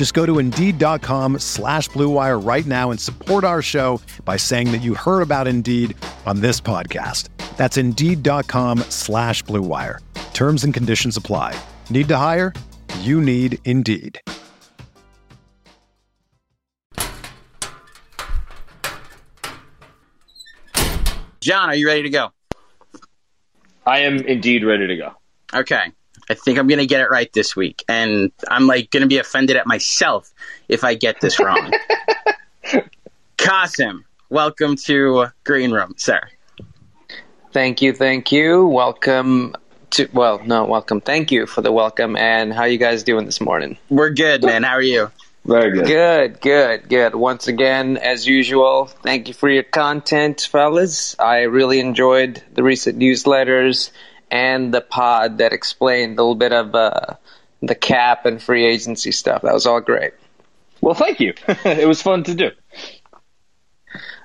Just go to Indeed.com slash BlueWire right now and support our show by saying that you heard about Indeed on this podcast. That's Indeed.com slash BlueWire. Terms and conditions apply. Need to hire? You need Indeed. John, are you ready to go? I am indeed ready to go. Okay. I think I'm going to get it right this week. And I'm like going to be offended at myself if I get this wrong. Kasim, welcome to Green Room, sir. Thank you, thank you. Welcome to well, no, welcome. Thank you for the welcome. And how you guys doing this morning? We're good, man. How are you? Very good. Good, good, good. Once again, as usual, thank you for your content, fellas. I really enjoyed the recent newsletters and the pod that explained a little bit of uh, the cap and free agency stuff. That was all great. Well, thank you. it was fun to do.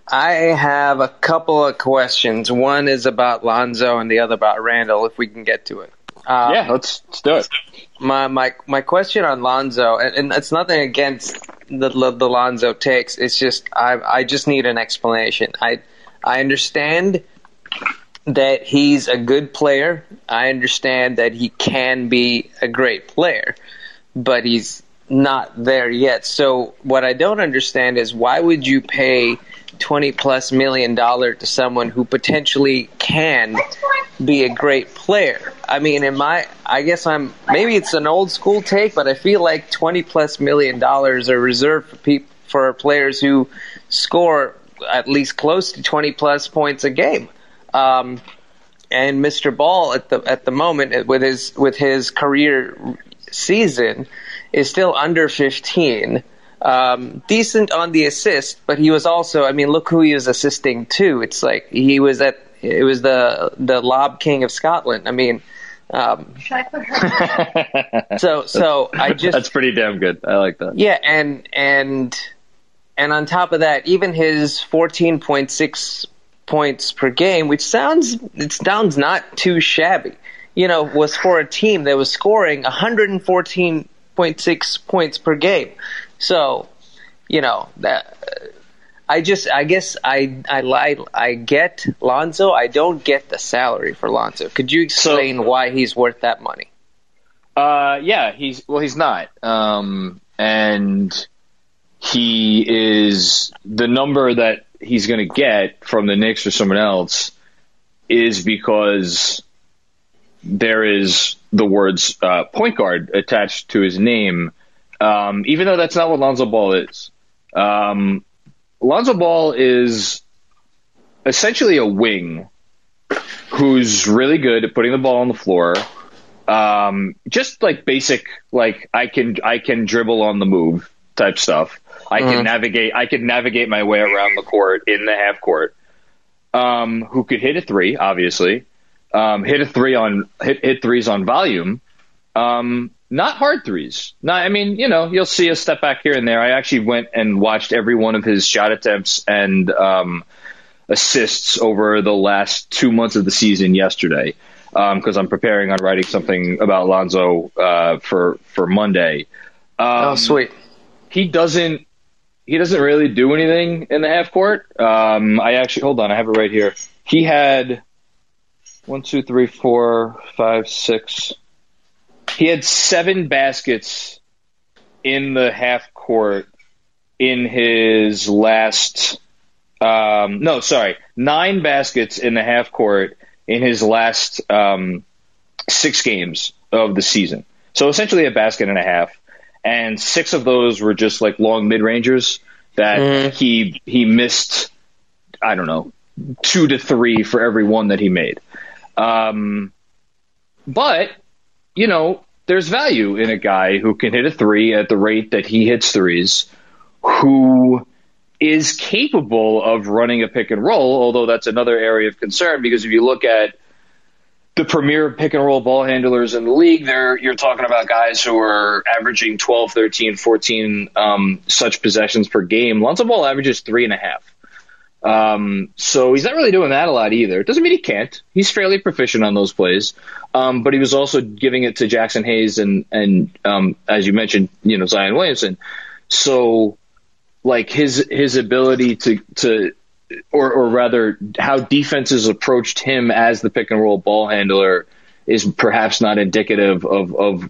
I have a couple of questions. One is about Lonzo and the other about Randle. if we can get to it. Um, yeah, let's, let's do it. My my my question on Lonzo, and, and it's nothing against the, the the Lonzo takes. It's just I I just need an explanation. I I understand that he's a good player. I understand that he can be a great player, but he's not there yet. So what I don't understand is why would you pay 20 plus million dollar to someone who potentially can be a great player. I mean, in my, I guess I'm, maybe it's an old school take, but I feel like 20 plus million dollars are reserved for people, for players who score at least close to 20 plus points a game. Um, and Mr. Ball at the, at the moment with his, with his career season is still under 15 um, decent on the assist, but he was also, I mean, look who he was assisting to. It's like he was at, it was the the lob king of Scotland. I mean, um, so so I just that's pretty damn good. I like that. Yeah, and and and on top of that, even his fourteen point six points per game, which sounds it sounds not too shabby. You know, was for a team that was scoring one hundred and fourteen point six points per game. So, you know that. I just, I guess, I, I, I, I get Lonzo. I don't get the salary for Lonzo. Could you explain so, why he's worth that money? Uh, yeah, he's well, he's not, um, and he is the number that he's going to get from the Knicks or someone else is because there is the words uh, point guard attached to his name um, even though that's not what Lonzo Ball is. Um, Lonzo Ball is essentially a wing who's really good at putting the ball on the floor. Um, just like basic, like I can I can dribble on the move type stuff. I mm-hmm. can navigate. I can navigate my way around the court in the half court. Um, who could hit a three? Obviously, um, hit a three on hit, hit threes on volume. Um, not hard threes. Not, I mean, you know, you'll see a step back here and there. I actually went and watched every one of his shot attempts and um, assists over the last two months of the season yesterday because um, I'm preparing on writing something about Lonzo uh, for for Monday. Um, oh, sweet. He doesn't. He doesn't really do anything in the half court. Um, I actually hold on. I have it right here. He had one, two, three, four, five, six he had seven baskets in the half court in his last. Um, no, sorry, nine baskets in the half court in his last um, six games of the season. So essentially a basket and a half. And six of those were just like long mid rangers that mm. he he missed. I don't know, two to three for every one that he made. Um, but you know, there's value in a guy who can hit a three at the rate that he hits threes, who is capable of running a pick and roll, although that's another area of concern because if you look at the premier pick and roll ball handlers in the league, there you're talking about guys who are averaging 12, 13, 14 um, such possessions per game. Lonzo Ball averages three and a half. Um, so he's not really doing that a lot either. It doesn't mean he can't. He's fairly proficient on those plays. Um, but he was also giving it to Jaxson Hayes and, and, um, as you mentioned, you know, Zion Williamson. So like his, his ability to, to, or, or rather how defenses approached him as the pick and roll ball handler is perhaps not indicative of, of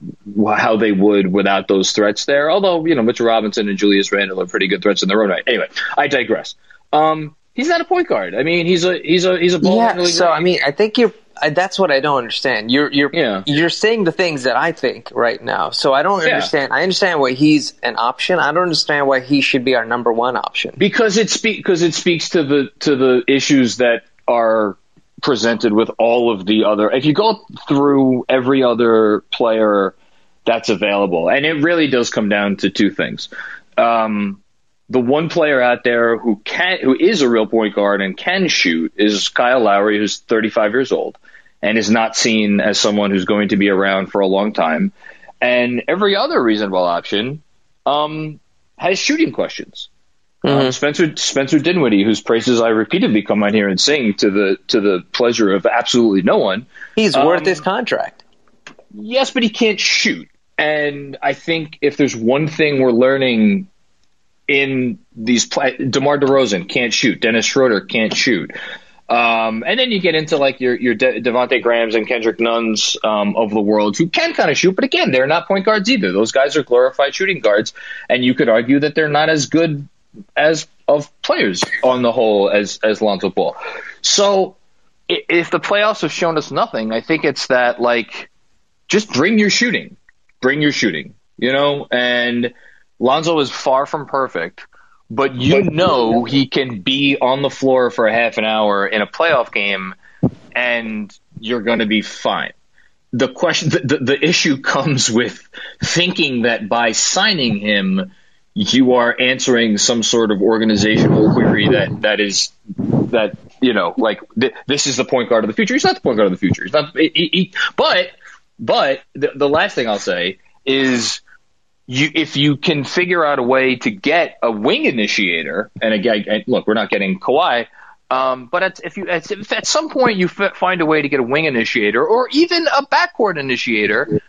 how they would without those threats there. Although, you know, Mitchell Robinson and Julius Randle are pretty good threats in their own right. Anyway, I digress. Um, he's not a point guard. I mean, he's a he's a he's a ball. Yeah. So I mean, I think you're. That's what I don't understand. You're you're yeah. you're saying the things that I think right now. So I don't understand. Yeah. I understand why he's an option. I don't understand why he should be our number one option. Because it speak because it speaks to the to the issues that are presented with all of the other. If you go through every other player that's available, and it really does come down to two things. Um, the one player out there who can, who is a real point guard and can shoot is Kyle Lowry, who's 35 years old and is not seen as someone who's going to be around for a long time. And every other reasonable option um, has shooting questions. Mm-hmm. Um, Spencer Spencer Dinwiddie, whose praises I repeatedly come on here and sing to the to the pleasure of absolutely no one. He's um, worth his contract. Yes, but he can't shoot. And I think if there's one thing we're learning in these play- DeMar DeRozan can't shoot, Dennis Schroeder can't shoot. Um, and then you get into like your your De- Devonte Grahams and Kendrick Nunns um, of the world who can kind of shoot, but again, they're not point guards either. Those guys are glorified shooting guards, and you could argue that they're not as good as of players on the whole as as Lonzo Ball. So if the playoffs have shown us nothing, I think it's that like just bring your shooting, bring your shooting, you know, and Lonzo is far from perfect, but you know he can be on the floor for a half an hour in a playoff game, and you're going to be fine. The question, the, the, the issue comes with thinking that by signing him, you are answering some sort of organizational query that that is that you know like th- this is the point guard of the future. He's not the point guard of the future. He's not. He, he, but but the, the last thing I'll say is you if you can figure out a way to get a wing initiator, and again, look, we're not getting Kawhi, um, but at, if you at, if at some point you f- find a way to get a wing initiator or even a backcourt initiator,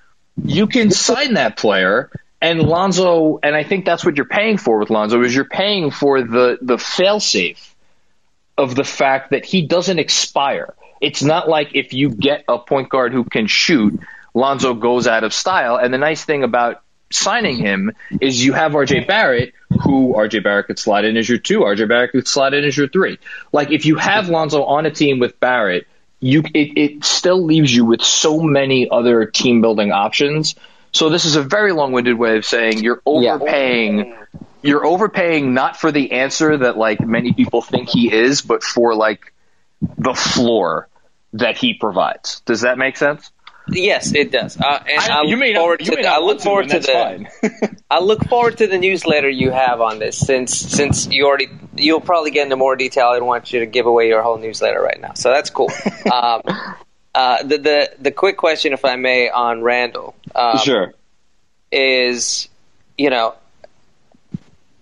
you can sign that player. And Lonzo, and I think that's what you're paying for with Lonzo is you're paying for the the failsafe of the fact that he doesn't expire. It's not like if you get a point guard who can shoot, Lonzo goes out of style. And the nice thing about signing him is you have RJ Barrett, who RJ Barrett could slide in as your two, RJ Barrett could slide in as your three. Like if you have Lonzo on a team with Barrett, you it, it still leaves you with so many other team building options. So this is a very long winded way of saying you're overpaying yeah. you're overpaying not for the answer that like many people think he is, but for like the floor that he provides. Does that make sense? Yes, it does. Uh, and I, I look may forward not, to. The, I look forward to, to the. I look forward to the newsletter you have on this, since since you already you'll probably get into more detail. I don't want you to give away your whole newsletter right now, so that's cool. um, uh, the the the quick question, if I may, on Randle. Um, sure. Is you know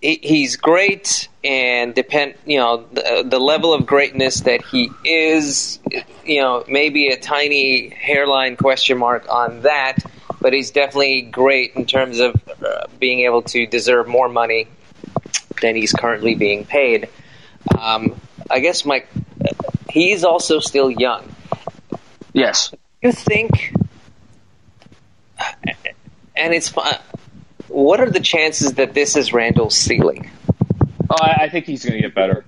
he's great and depend you know the, the, level of greatness that he is you know maybe a tiny hairline question mark on that but he's definitely great in terms of uh, being able to deserve more money than he's currently being paid. Um, i guess my he's also still young. Yes. You think and it's fun what are the chances that this is Randle's ceiling? Oh, I, I think he's going to get better.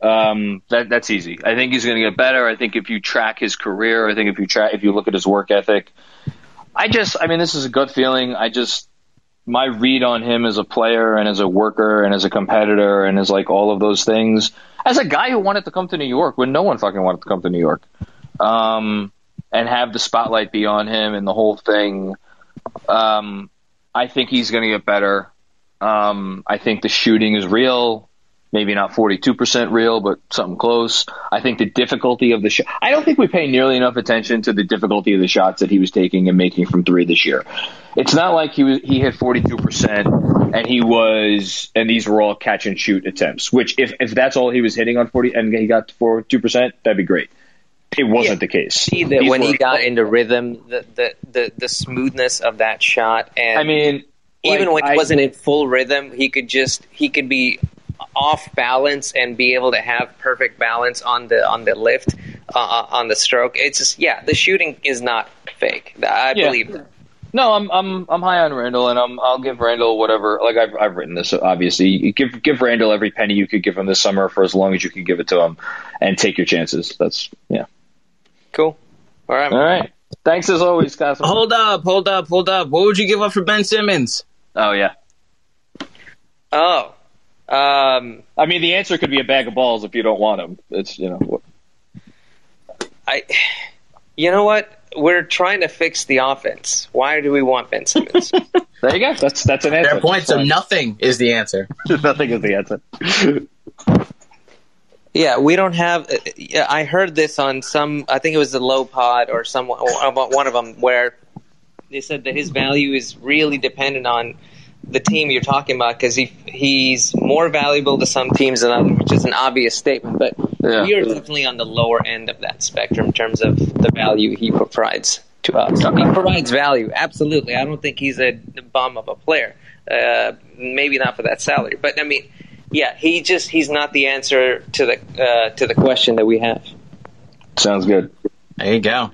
Um, that that's easy. I think he's going to get better. I think if you track his career, I think if you track, if you look at his work ethic, I just, I mean, this is a gut feeling. I just, my read on him as a player and as a worker and as a competitor and as like all of those things, as a guy who wanted to come to New York when no one fucking wanted to come to New York, um, and have the spotlight be on him and the whole thing. Um, I think he's going to get better. Um, I think the shooting is real maybe not 42% real, but something close. I think the difficulty of the shot, I don't think we pay nearly enough attention to the difficulty of the shots that he was taking and making from three this year. It's not like he was, he hit 42% and he was, and these were all catch and shoot attempts, which if, if that's all he was hitting on 40 and he got 42%, that'd be great. It wasn't Yeah. the case. See that These when he got into rhythm, the, the, the, the smoothness of that shot, and I mean, even like, when he I- wasn't in full rhythm, he could just he could be off balance and be able to have perfect balance on the on the lift uh, on the stroke. It's just yeah, the shooting is not fake. I Yeah. believe that. No, I'm I'm I'm high on Randle, and I'm I'll give Randle whatever. Like I've I've written this obviously. You give give Randle every penny you could give him this summer for as long as you can give it to him, and take your chances. That's yeah. Cool. All right. All right. Thanks as always, guys. Hold up, hold up, hold up. What would you give up for Ben Simmons? Oh yeah. Oh. Um, I mean, the answer could be a bag of balls if you don't want them. It's you know. I. You know what? We're trying to fix the offense. Why do we want Ben Simmons? There you go. That's that's an answer. Fair point. So nothing is the answer. nothing is the answer. Yeah, we don't have. uh, I heard this on some. I think it was the Low Pod or some one of them where they said that his value is really dependent on the team you're talking about because he he's more valuable to some teams than others, which is an obvious statement. But Yeah. we are definitely on the lower end of that spectrum in terms of the value he provides to us. He provides value, absolutely. I don't think he's a bum of a player. Uh, maybe not for that salary, but I mean, yeah, he just he's not the answer to the uh, to the question that we have. Sounds good. There you go.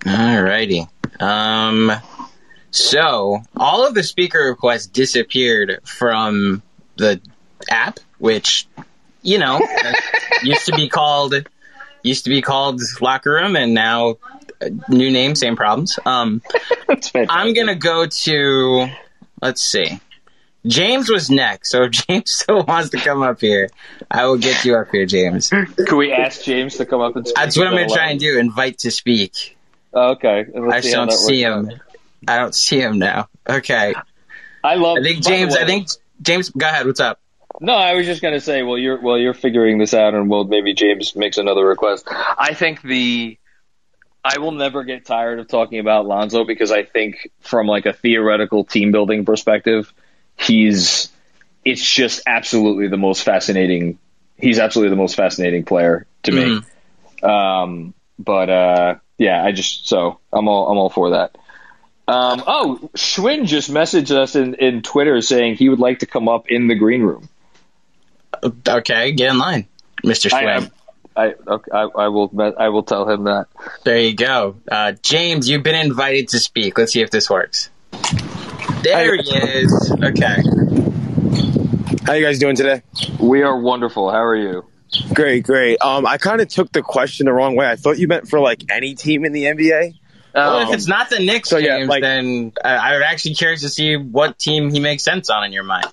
Alrighty. Um, so all of the speaker requests disappeared from the app, which you know used to be called used to be called locker room, and now uh, new name, same problems. Um, I'm gonna go to let's see. James was next, so if James still wants to come up here, I will get you up here, James. Can we ask James to come up and speak? That's what I'm gonna try and do. Invite to speak. Oh, okay. I just don't see him. I don't see him now. Okay. I love. I think James. way- I think James. Go ahead. What's up? No, I was just gonna say, well, you're well, you're figuring this out, and well, maybe James makes another request. I think the I will never get tired of talking about Lonzo because I think from like a theoretical team building perspective, he's it's just absolutely the most fascinating. He's absolutely the most fascinating player to me. Um, but uh, yeah, I just so I'm all I'm all for that. Um, oh, Schwinn just messaged us in, in Twitter saying he would like to come up in the green room. Okay, get in line, Mister I, Schwinn. I, okay, I, I will. I will tell him that. There you go, uh, James. You've been invited to speak. Let's see if this works. There he is. Okay. How you guys doing today? We are wonderful. How are you? Great, great. Um, I kind of took the question the wrong way. I thought you meant for like any team in the NBA. Well, Um, if it's not the Knicks, so, yeah, James, like- then uh, I'm actually curious to see what team he makes sense on in your mind.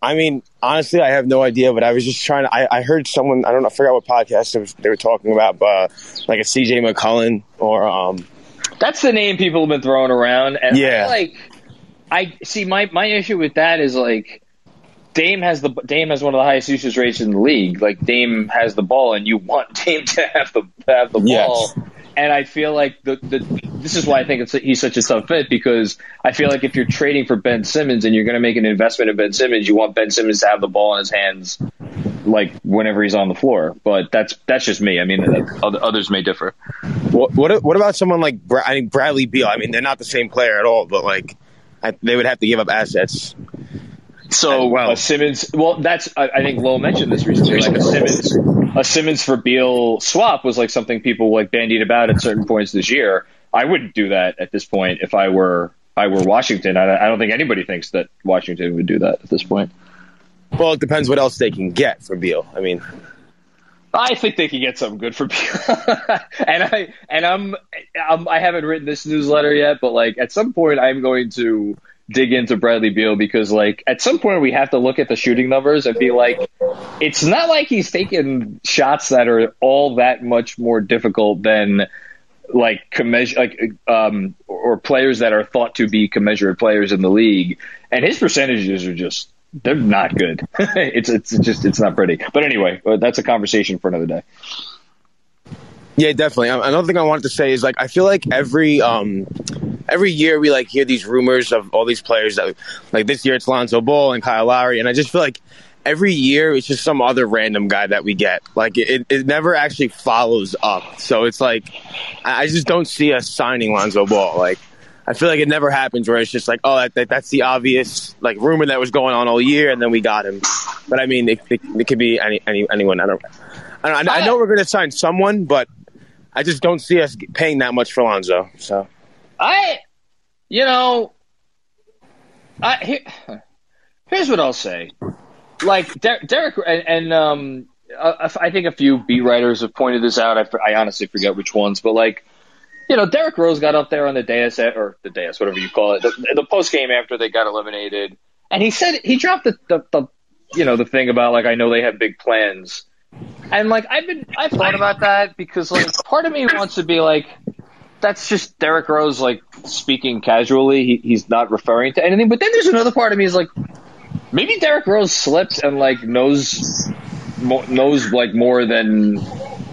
I mean, honestly, I have no idea, but I was just trying to. I, I heard someone, I don't know, I forgot what podcast it was, they were talking about, but uh, like a CJ McCollum or um, that's the name people have been throwing around, and Yeah. I like. I see. My my issue with that is like. Dame has the Dame has one of the highest usage rates in the league. Like Dame has the ball, and you want Dame to have the have the Yes. ball. And I feel like the, the this is why I think it's, he's such a tough fit because I feel like if you're trading for Ben Simmons and you're going to make an investment in Ben Simmons, you want Ben Simmons to have the ball in his hands, like whenever he's on the floor. But that's that's just me. I mean, other- others may differ. what what, what about someone like Bra- I mean Bradley Beal? I mean, they're not the same player at all, but like I, they would have to give up assets. So well. a Simmons, well, that's I, I think Lowell mentioned this recently. Like a Simmons, a Simmons for Beal swap was like something people like bandied about at certain points this year. I wouldn't do that at this point if I were I were Washington. I, I don't think anybody thinks that Washington would do that at this point. Well, it depends what else they can get for Beal. I mean, I think they can get something good for Beal. and I and I'm, I'm I haven't written this newsletter yet, but like at some point I'm going to dig into Bradley Beal because like at some point we have to look at the shooting numbers and be like, it's not like he's taking shots that are all that much more difficult than like like um or players that are thought to be commensurate players in the league, and his percentages are just they're not good. it's it's just it's not pretty. But anyway, uh, that's a conversation for another day. Yeah, definitely. Um, Another thing I wanted to say is like I feel like every um every year we like hear these rumors of all these players that like this year it's Lonzo Ball and Kyle Lowry, and I just feel like every year it's just some other random guy that we get. Like it, it never actually follows up. So it's like I I just don't see us signing Lonzo Ball. Like I feel like it never happens where it's just like, oh, that, that, that's the obvious like rumor that was going on all year, and then we got him. But I mean, it, it, it could be any, any anyone. I don't. I, don't, I know we're going to sign someone, but I just don't see us paying that much for Lonzo. So I, you know, I here, here's what I'll say. Like Der- Derrick and, and um, I, I think a few beat writers have pointed this out. I honestly forget which ones, but like, you know, Derrick Rose got up there on the dais or the dais, whatever you call it, the, the post game after they got eliminated, and he said he dropped the, the the you know the thing about like I know they have big plans. And like I've been I've thought about that because like part of me wants to be like that's just Derrick Rose like speaking casually. He, he's not referring to anything. But then there's another part of me is like maybe Derrick Rose slipped and like knows mo- knows like more than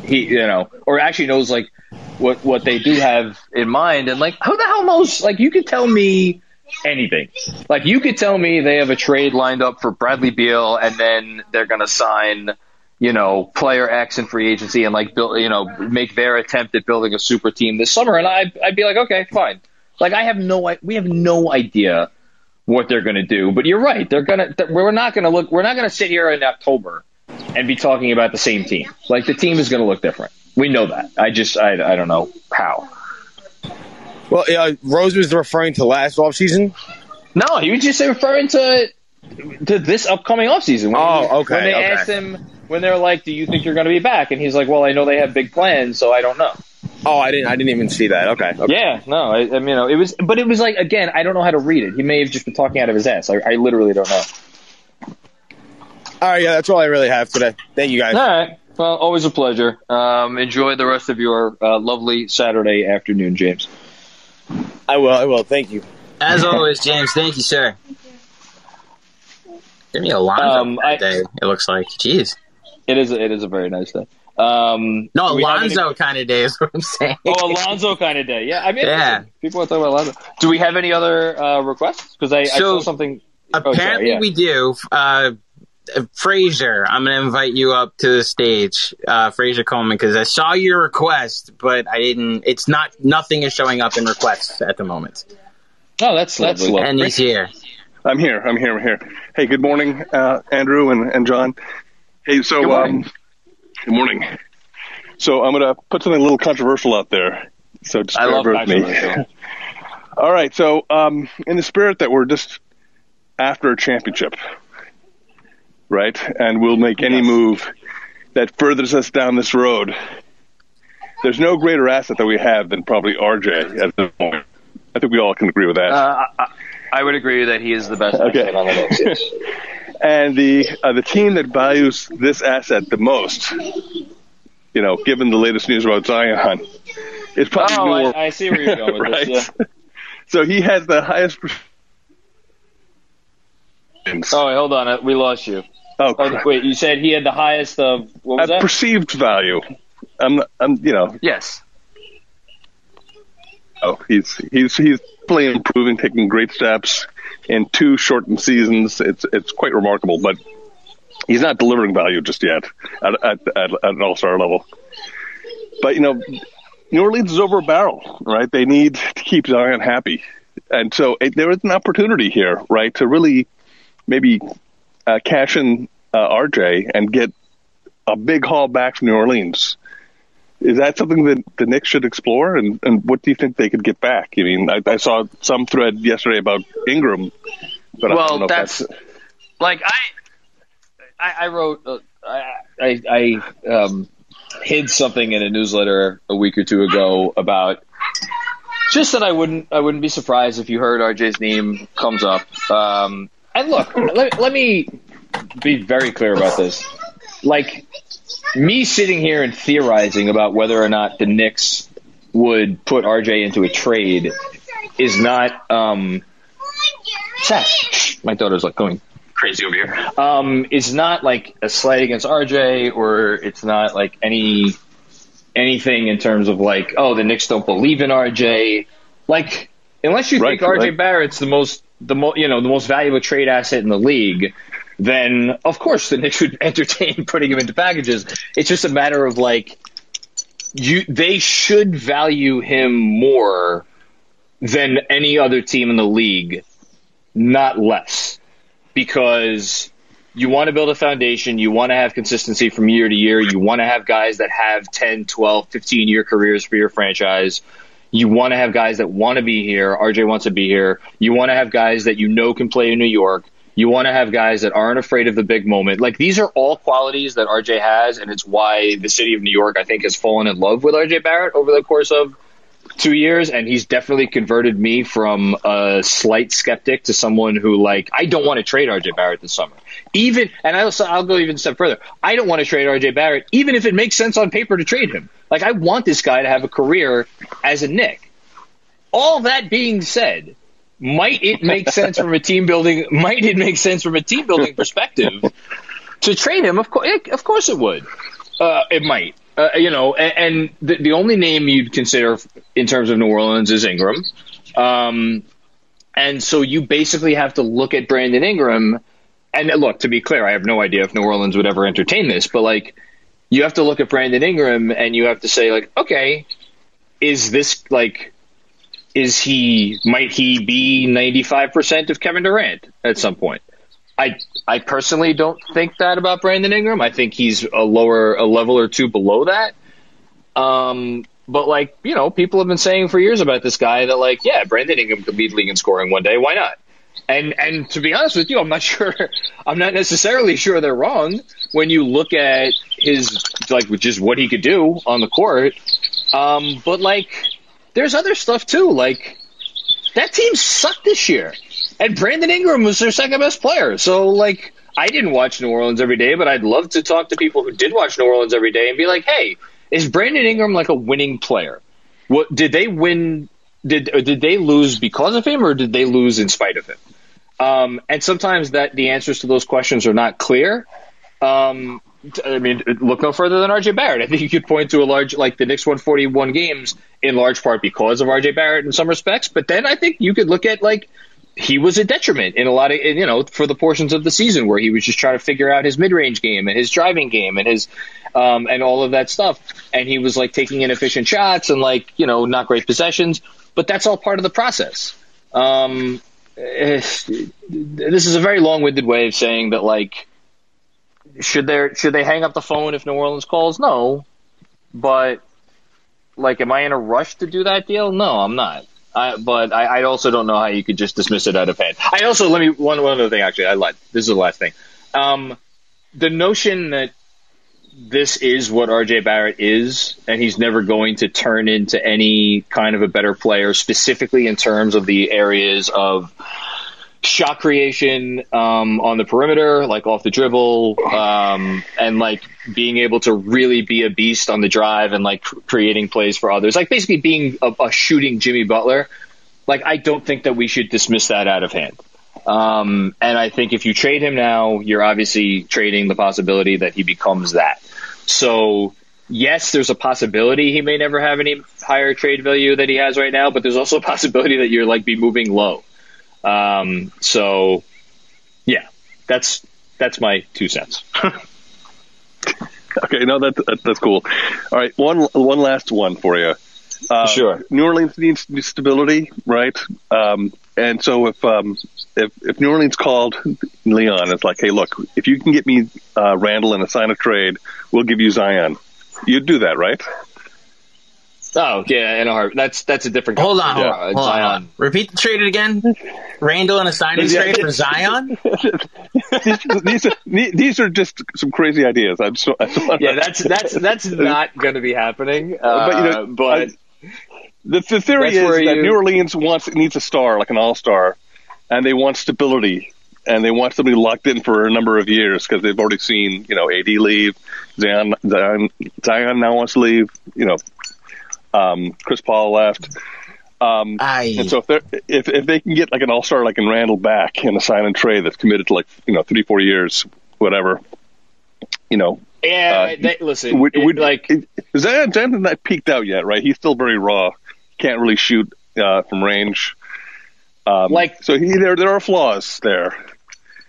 he you know or actually knows like what what they do have in mind and like who the hell knows like you could tell me anything like you could tell me they have a trade lined up for Bradley Beal and then they're gonna sign you know, player X in free agency and like build, you know, make their attempt at building a super team this summer. And I'd, I'd be like, okay, fine. Like I have no, i- we have no idea what they're going to do, but you're right. They're going to, we're not going to look, we're not going to sit here in October and be talking about the same team. Like the team is going to look different. We know that. I just, I, I don't know how. well, uh, Rose was referring to last offseason. No, he was just referring to to this upcoming offseason. When Oh, okay, When they okay. asked him, when they're like, "Do you think you're going to be back?" and he's like, "Well, I know they have big plans, so I don't know." Oh, I didn't. I didn't even see that. Okay. okay. Yeah, no, I, I mean, you know, it was, but it was like again, I don't know how to read it. He may have just been talking out of his ass. I, I literally don't know. All right. Yeah, that's all I really have today. Thank you guys. All right. Well, always a pleasure. Um, enjoy the rest of your uh, lovely Saturday afternoon, James. I will. I will. Thank you. As always, James, thank you, sir. Give me a Lonzo Um, that I- day, it looks like. Jeez. It is, a, it is a very nice day. Um, No, do we have any- kind of day is what I'm saying. Oh, Alonzo kind of day. Yeah, I mean, Yeah. people want to talk about Alonzo. Do we have any other uh, requests? Because I, I saw something. oh, sorry, Apparently, yeah. we do. Uh, Frazier, I'm going to invite you up to the stage, uh, Frazier Coleman, because I saw your request, but I didn't. It's not. Nothing is showing up in requests at the moment, Oh, that's that's Lovely. lovely. and he's here. I'm here. I'm here. I'm here. Hey, good morning, uh, Andrew and, and John. Hey, so Good morning. Um, good morning. So I'm gonna put something a little controversial out there. So just I bear love with me. All right. So um, in the spirit that we're just after a championship, right, and we'll make any Yes. move that furthers us down this road. There's no greater asset that we have than probably RJ at this point. I think we all can agree with that. Uh, I, I would agree that he is the best Okay. asset on the Knicks. Yes. And the uh, the team that values this asset the most, you know, given the latest news about Zion, is probably Oh, New I, Orleans, I see where you're going with right? this. Yeah. So he has the highest. Oh, wait, hold on. uh, We lost you. Oh, Oh, crap. wait, you said he had the highest of what was that? perceived value. I'm, I'm, you know, yes. oh, he's he's he's playing, improving, taking great steps in two shortened seasons. It's it's quite remarkable, but he's not delivering value just yet at at, at, at an all star level. But you know, New Orleans is over a barrel, right? They need to keep Zion happy, and so it, there is an opportunity here, right, to really maybe uh, cash in uh, RJ and get a big haul back from New Orleans. Is that something that the Knicks should explore? And, and what do you think they could get back? I mean, I, I saw some thread yesterday about Ingram, but I don't know Well, if that's like I I, I wrote, uh, I, I, I um, hid something in a newsletter a week or two ago about just that I wouldn't, I wouldn't be surprised if you heard RJ's name comes up. Um, and look, let, let me be very clear about this. Like me sitting here and theorizing about whether or not the Knicks would put RJ into a trade is not. Um, Seth, my daughter's like going crazy over here. Um, is not like a slight against RJ, or it's not like any anything in terms of like, oh, the Knicks don't believe in RJ. Like, unless you Right, think RJ right. Barrett's the most the mo- you know the most valuable trade asset in the league, then of course the Knicks would entertain putting him into packages. It's just a matter of like you they should value him more than any other team in the league, not less. Because you want to build a foundation, you want to have consistency from year to year, you want to have guys that have 10, 12, 15 year careers for your franchise. You want to have guys that want to be here. RJ wants to be here. You want to have guys that you know can play in New York. You want to have guys that aren't afraid of the big moment. Like these are all qualities that RJ has, and it's why the city of New York, I think, has fallen in love with RJ Barrett over the course of two years, and he's definitely converted me from a slight skeptic to someone who like I don't want to trade RJ Barrett this summer. Even and I'll I'll go even a step further. I don't want to trade RJ Barrett, even if it makes sense on paper to trade him. Like I want this guy to have a career as a Knick. All that being said, might it make sense from a team building? Might it make sense from a team building perspective to trade him? Of course, of course it would. Uh, it might. Uh, you know, and, and the, the only name you'd consider in terms of New Orleans is Ingram. Um, and so you basically have to look at Brandon Ingram. And look, to be clear, I have no idea if New Orleans would ever entertain this, but like, you have to look at Brandon Ingram and you have to say, like, okay, is this like, is he, might he be 95% of Kevin Durant at some point? I I personally don't think that about Brandon Ingram. I think he's a lower a level or two below that. Um, but like you know, people have been saying for years about this guy that like, yeah, Brandon Ingram could lead league in scoring one day. Why not? And and to be honest with you, I'm not sure. I'm not necessarily sure they're wrong when you look at his like just what he could do on the court. Um, but like, there's other stuff too. Like that team sucked this year, and Brandon Ingram was their second best player. So like, I didn't watch New Orleans every day, but I'd love to talk to people who did watch New Orleans every day and be like, hey, is Brandon Ingram like a winning player? What did they win? Did did they lose because of him, or did they lose in spite of him? Um, and sometimes that the answers to those questions are not clear. Um, I mean, look no further than RJ Barrett. I think you could point to a large, like the Knicks won 41 games in large part because of RJ Barrett in some respects. But then I think you could look at like he was a detriment in a lot of, you know, for the portions of the season where he was just trying to figure out his mid range game and his driving game and his, um, and all of that stuff. And he was like taking inefficient shots and like, you know, not great possessions. But that's all part of the process. Um, eh, this is a very long winded way of saying that like, should there should they hang up the phone if New Orleans calls? No, but like, am I in a rush to do that deal? No, I'm not. I, but I, I also don't know how you could just dismiss it out of hand. I also let me one one other thing. Actually, I lied. This is the last thing. Um, the notion that this is what RJ Barrett is, and he's never going to turn into any kind of a better player, specifically in terms of the areas of shot creation um, on the perimeter, like off the dribble, um, and like being able to really be a beast on the drive and like creating plays for others, like basically being a, a shooting Jimmy Butler. Like I don't think that we should dismiss that out of hand. Um, and I think if you trade him now, you're obviously trading the possibility that he becomes that. So yes, there's a possibility he may never have any higher trade value that he has right now, but there's also a possibility that you're like be moving low. Um, so yeah, that's that's my two cents. Okay, no, that, that that's cool. All right, one one last one for you. Uh, Sure. New Orleans needs stability, right? Um, and so if um, if if New Orleans called Leon, it's like, hey, look, if you can get me uh, Randle and assign a trade, we'll give you Zion. You'd do that, right? Oh yeah, in a heart. That's that's a different. Hold on, hold Yeah, on, hold on, Zion. hold on. Repeat the trade again. Randle and a signing Yeah. trade for Zion. these, these are these are just some crazy ideas. I'm so, I just wanna- Yeah, that's that's that's not going to be happening. Uh, But, you know, but I- the, the theory is that you- New Orleans wants needs a star, like an all star, and they want stability, and they want somebody locked in for a number of years because they've already seen you know AD leave, Zion Zion, Zion now wants to leave, you know, um, Chris Paul left. Um, Aye. and so if they if if they can get like an all star like in Randle back in a sign and trade that's committed to like you know three four years, whatever, you know, yeah, uh, they, listen, would, it- would like it, Zion Zion's not peaked out yet, right? He's still very raw. Can't really shoot uh, from range. Um, Like- so, he, there there are flaws there.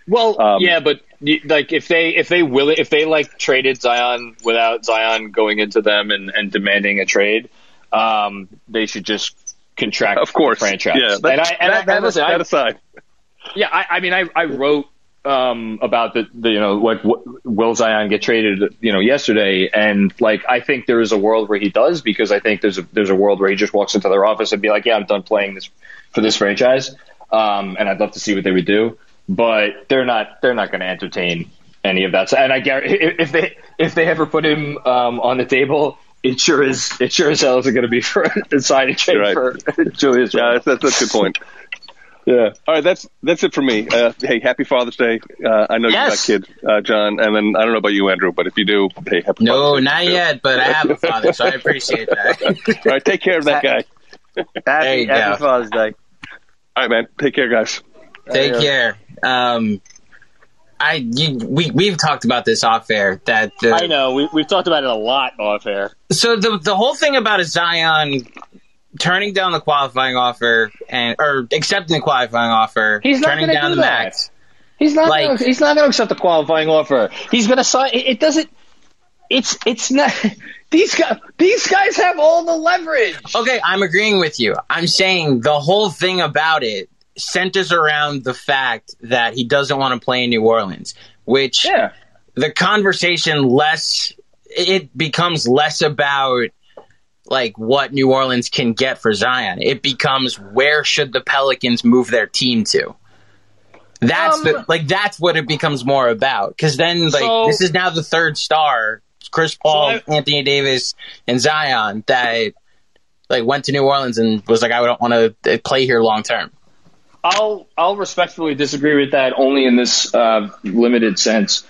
Well, Um, yeah, but like if they if they will if they like traded Zion without Zion going into them and, and demanding a trade, um, they should just contract Of course, the franchise. Yeah, that, and I and, that, I, and listen, I, that aside, yeah, I, I mean, I I wrote um about the, the you know like w- will Zion get traded you know yesterday? And like I think there is a world where he does because I think there's a there's a world where he just walks into their office and be like yeah I'm done playing this for this franchise. Um and I'd love to see what they would do. But they're not they're not going to entertain any of that. So- and I guarantee if if they if they ever put him um on the table it sure is it sure as hell isn't going to be for a signing trade Right. for Julius yeah, that's, that's, that's a good point. Yeah. All right, that's that's it for me. Uh, hey, happy Father's Day. Uh, I know Yes. you got kids, uh, John, and then I don't know about you, Andrew, but if you do, hey, happy No, Father's not too. yet, but I have a father, so I appreciate that. All right, take care of that guy. Happy, happy Father's Day. All right, man. Take care, guys. Take care. Um, I you, we we've talked about this off air that the, I know we we've talked about it a lot off air. So the the whole thing about a Zion turning down the qualifying offer and or accepting the qualifying offer, He's not turning gonna down do the that. max. He's not. Like- gonna, he's not going to accept the qualifying offer. He's going to sign. It, it doesn't. It's it's not. These guys. These guys have all the leverage. Okay, I'm agreeing with you. I'm saying the whole thing about it centers around the fact that he doesn't want to play in New Orleans, which Yeah. the conversation less it becomes less about like what New Orleans can get for Zion. It becomes where should the Pelicans move their team to? That's Um, the like that's what it becomes more about cuz then like So- this is now the third star, Chris Paul, So Anthony Davis and Zion that like went to New Orleans and was like I don't want to play here long term. I'll I'll respectfully disagree with that only in this uh, limited sense.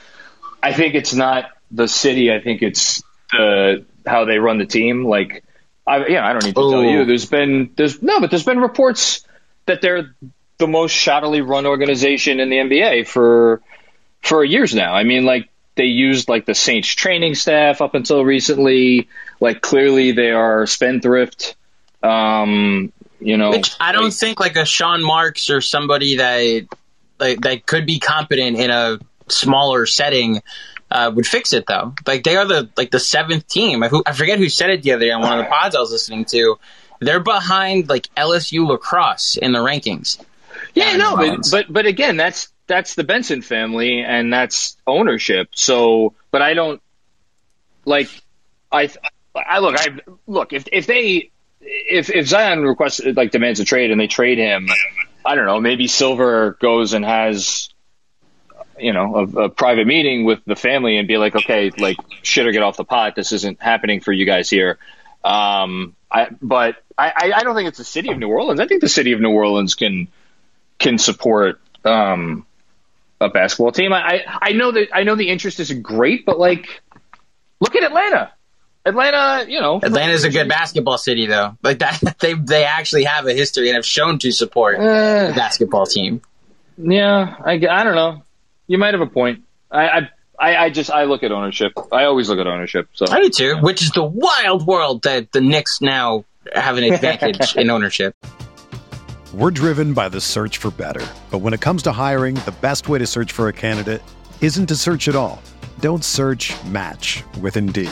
I think it's not the city. I think it's the how they run the team. Like, I yeah, I don't need to tell you. There's been there's no, but there's been reports that they're the most shoddily run organization in the NBA for for years now. I mean, like they used like the Saints training staff up until recently. Like clearly they are spendthrift. Um, you know, Which I don't like- think like a Sean Marks or somebody that like that could be competent in a smaller setting uh, would fix it though. Like they are the like the seventh team. I, who, I forget who said it the other day on one of the pods I was listening to. They're behind like LSU lacrosse in the rankings. Yeah, Yeah, no, but, but but again, that's that's the Benson family and that's ownership. So, but I don't like I I look I look if if they if if Zion requests like demands a trade and they trade him, I don't know, maybe Silver goes and has you know a, a private meeting with the family and be like, okay, like shit or get off the pot. This isn't happening for you guys here. Um, I but I I don't think it's the city of New Orleans. I think the city of New Orleans can can support um, a basketball team. I, I I know that I know the interest isn't great, but like, look at Atlanta. Atlanta, you know, Atlanta's a good basketball city though. Like that they they actually have a history and have shown to support Uh, the basketball team. yeah, I, I don't know. You might have a point. I, I I I just I look at ownership. I always look at ownership. So I do too, which is the wild world that the Knicks now have an advantage in ownership. We're driven by the search for better. But when it comes to hiring, the best way to search for a candidate isn't to search at all. Don't search match with Indeed.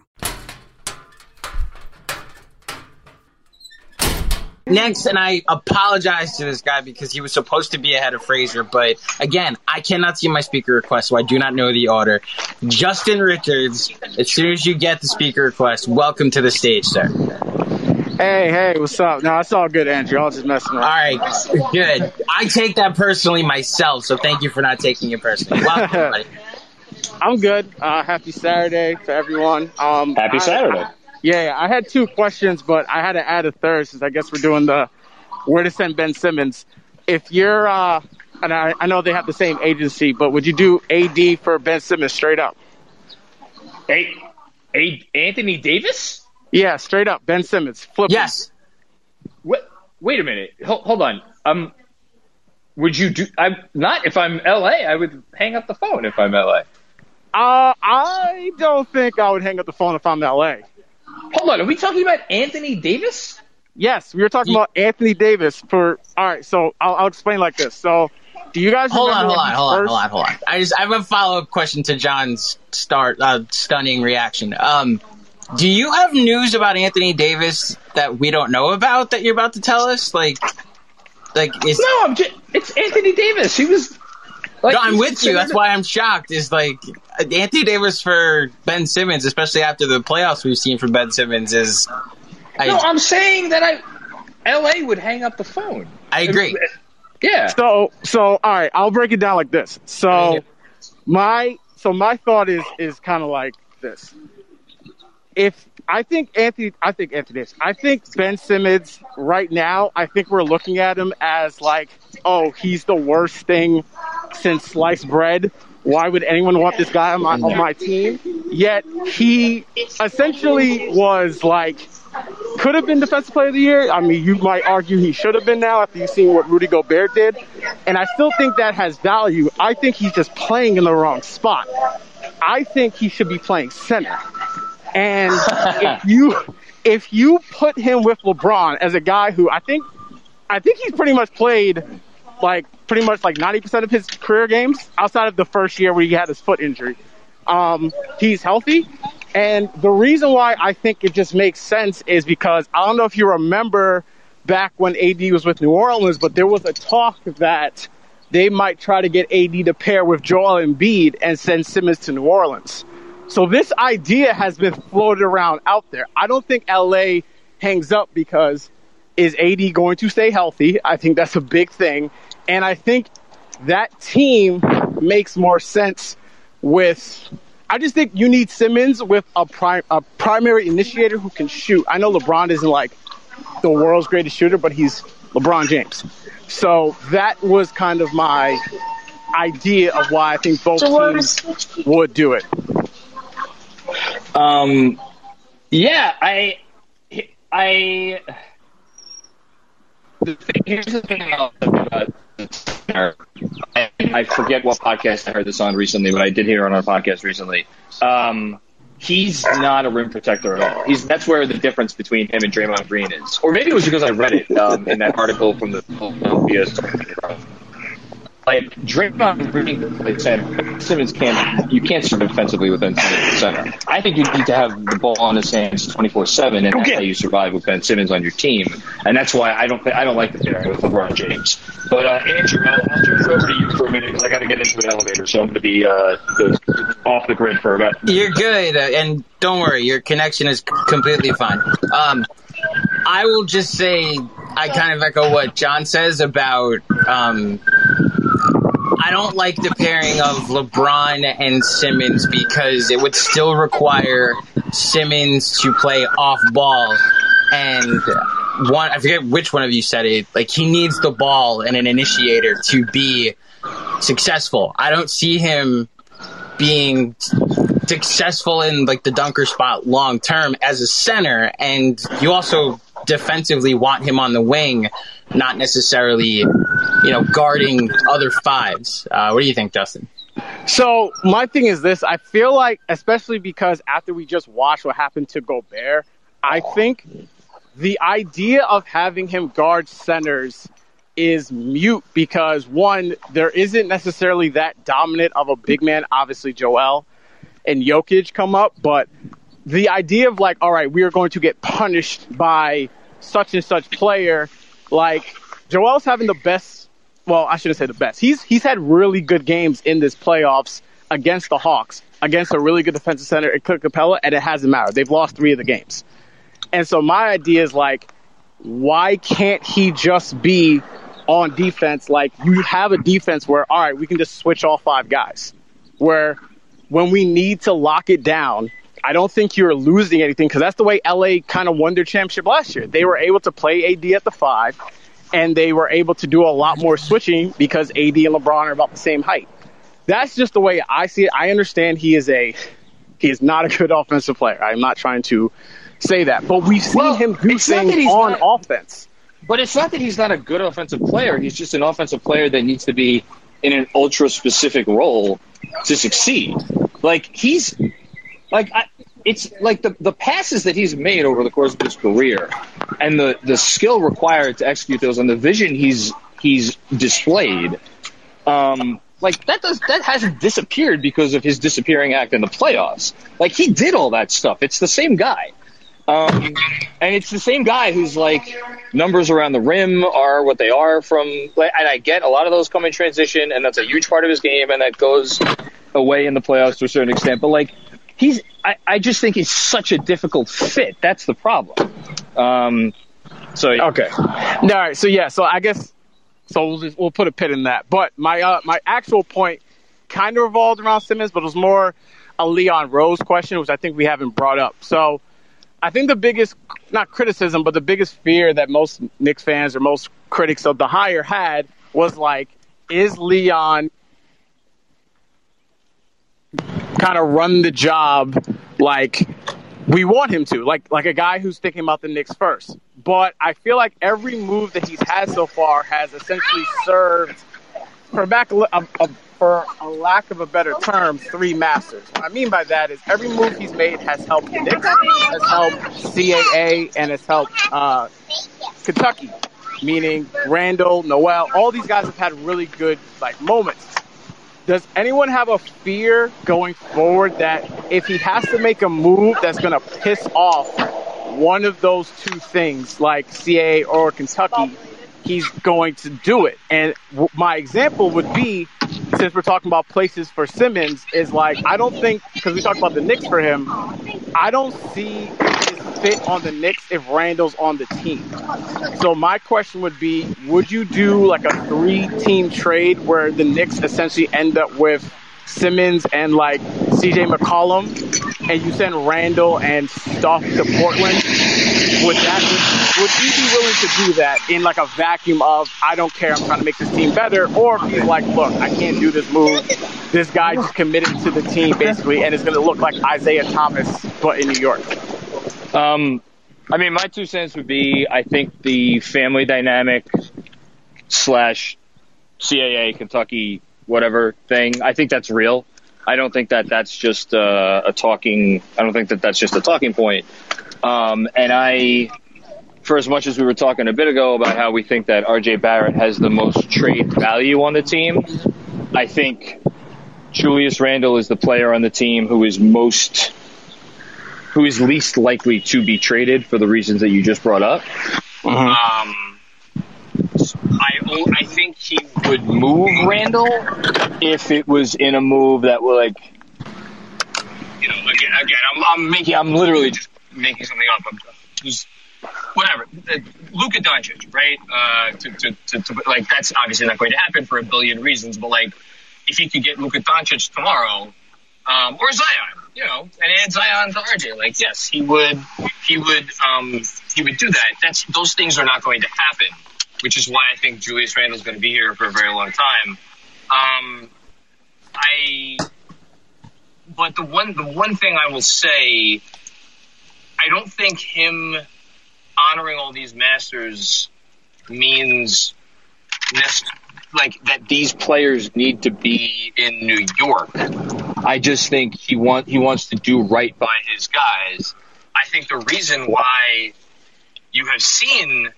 Next, and I apologize to this guy because he was supposed to be ahead of Fraser, but again, I cannot see my speaker request, so I do not know the order. Justin Richards, as soon as you get the speaker request, welcome to the stage, sir. Hey, hey, what's up? No, it's all good, Andrew. I was just messing around. All right, good. I take that personally myself, so thank you for not taking it personally. Welcome, buddy. I'm good. Uh, happy Saturday to everyone. Um, Happy I- Saturday. Yeah, I had two questions, but I had to add a third since I guess we're doing the where to send Ben Simmons. If you're, uh, and I, I know they have the same agency, but would you do AD for Ben Simmons straight up? Hey, hey, Anthony Davis? Yeah, straight up. Ben Simmons. Flip. Yes. What? Wait a minute. Hold, hold on. Um, would you do? I'm not. If I'm LA, I would hang up the phone. If I'm LA. Uh, I don't think I would hang up the phone if I'm LA. Hold on. Are we talking about Anthony Davis? Yes, we were talking about Anthony Davis for. All right, so I'll, I'll explain like this. So, do you guys Hold on, hold on, he hold on, hold on, hold on. I just I have a follow up question to John's start uh, stunning reaction. Um, do you have news about Anthony Davis that we don't know about that you're about to tell us? Like, like is No, I'm just. It's Anthony Davis. He was. Like, no, I'm with you. That's why I'm shocked. Is like Anthony Davis for Ben Simmons, especially after the playoffs we've seen from Ben Simmons. Is I, No, I'm saying that I. LA would hang up the phone. I agree. Yeah. So, so all right, I'll break it down like this. So, my so my thought is is kind of like this. If I think Anthony, I think Anthony, Davis- I think Ben Simmons right now. I think we're looking at him as like, oh, he's the worst thing since sliced bread. Why would anyone want this guy on my on my team? Yet he essentially was like could have been defensive player of the year. I mean, you might argue he should have been now after you've seen what Rudy Gobert did. And I still think that has value. I think he's just playing in the wrong spot. I think he should be playing center. And if you if you put him with LeBron as a guy who I think I think he's pretty much played like pretty much like 90% of his career games outside of the first year where he had his foot injury. Um, he's healthy. And the reason why I think it just makes sense is because I don't know if you remember back when AD was with New Orleans, but there was a talk that they might try to get AD to pair with Joel Embiid and send Simmons to New Orleans. So this idea has been floated around out there. I don't think LA hangs up because is AD going to stay healthy? I think that's a big thing. And I think that team makes more sense with I just think you need Simmons with a prime a primary initiator who can shoot. I know LeBron isn't like the world's greatest shooter, but he's LeBron James. So that was kind of my idea of why I think both teams would do it. Um, yeah, I, I. The thing, here's the thing about, about I, forget what podcast I heard this on recently, but I did hear it on our podcast recently. Um, he's not a rim protector at all. He's that's where the difference between him and Draymond Green is. Or maybe it was because I read it um, in that article from the Philadelphia like Draymond Green played center. Simmons can't. You can't serve defensively with Ben Simmons center. I think you need to have the ball on his hands twenty four seven, and that's how you survive with Ben Simmons on your team. And that's why I don't. I don't like the pairing with LeBron James. But uh, Andrew, I'll, I'll turn it over to you for a minute because I got to get into an elevator, so I'm going to be uh, the, off the grid for about. You're good, uh, and don't worry, your connection is completely fine. Um, I will just say I kind of echo what John says about. Um, I don't like the pairing of LeBron and Simmons because it would still require Simmons to play off ball and one I forget which one of you said it like he needs the ball and an initiator to be successful. I don't see him being successful in like the dunker spot long term as a center and you also defensively want him on the wing not necessarily, you know, guarding other fives. Uh, what do you think, Justin? So my thing is this: I feel like, especially because after we just watched what happened to Gobert, I think the idea of having him guard centers is mute because one, there isn't necessarily that dominant of a big man. Obviously, Joel and Jokic come up, but the idea of like, all right, we are going to get punished by such and such player like Joel's having the best. Well, I shouldn't say the best. He's he's had really good games in this playoffs against the Hawks, against a really good defensive center in Clint Capela, and it hasn't mattered. They've lost three of the games. And so my idea is like, why can't he just be on defense? Like you have a defense where, all right, we can just switch all five guys. Where when we need to lock it down, I don't think you're losing anything because that's the way LA kind of won their championship last year. They were able to play AD at the five, and they were able to do a lot more switching because AD and LeBron are about the same height. That's just the way I see it. I understand he is a he is not a good offensive player. I'm not trying to say that, but we've seen Well, him do things on not- offense. But it's not that he's not a good offensive player. He's just an offensive player that needs to be in an ultra specific role to succeed. Like he's like I, it's like the the passes that he's made over the course of his career, and the the skill required to execute those, and the vision he's he's displayed. Um, like that does that hasn't disappeared because of his disappearing act in the playoffs. Like he did all that stuff. It's the same guy. Um, and it's the same guy who's like numbers around the rim are what they are from. And I get a lot of those come in transition, and that's a huge part of his game, and that goes away in the playoffs to a certain extent. But like he's, I, I just think he's such a difficult fit. That's the problem. Um, so Okay. All right. So yeah. So I guess so. We'll just we'll put a pin in that. But my uh, my actual point kind of revolved around Simmons, but it was more a Leon Rose question, which I think we haven't brought up. So I think the biggest not criticism, but the biggest fear that most Knicks fans or most critics of the hire had was like, is Leon kind of run the job like we want him to, like like a guy who's thinking about the Knicks first. But I feel like every move that he's had so far has essentially served, for back a, a, for a lack of a better term, three masters. What I mean by that is every move he's made has helped the Knicks, has helped CAA, and has helped uh, Kentucky. Meaning Randle, Noel, all these guys have had really good like moments does anyone have a fear going forward that if he has to make a move that's going to piss off one of those two things, like CA or Kentucky, he's going to do it? And my example would be since we're talking about places for Simmons, is like I don't think because we talked about the Knicks for him. I don't see his fit on the Knicks if Randle's on the team. So my question would be: Would you do like a three-team trade where the Knicks essentially end up with Simmons and like CJ McCollum, and you send Randle and stuff to Portland? Would that would he be willing to do that in like a vacuum of I don't care, I'm trying to make this team better, or he's like, look, I can't do this move. This guy just committed to the team basically, and it's going to look like Isaiah Thomas, but in New York. Um, I mean, my two cents would be I think the family dynamic slash CAA Kentucky whatever thing. I think that's real. I don't think that that's just uh, a talking. I don't think that that's just a talking point. Um, and I, for as much as we were talking a bit ago about how we think that RJ Barrett has the most trade value on the team, I think Julius Randle is the player on the team who is most, who is least likely to be traded for the reasons that you just brought up. Um, I I think he would move Randle if it was in a move that would like, you know, again, again, I'm, I'm making, I'm literally just making something up. I'm just whatever. Uh, Luka Doncic, right? Uh, to, to, to, to, like that's obviously not going to happen for a billion reasons, but like if he could get Luka Doncic tomorrow, um, or Zion, you know, and add Zion to RJ, like yes, he would, he would, um, he would do that. That's those things are not going to happen which is why I think Julius Randle is going to be here for a very long time. Um, I, but the one the one thing I will say, I don't think him honoring all these masters means like that these players need to be in New York. I just think he want he wants to do right by his guys. I think the reason why you have seen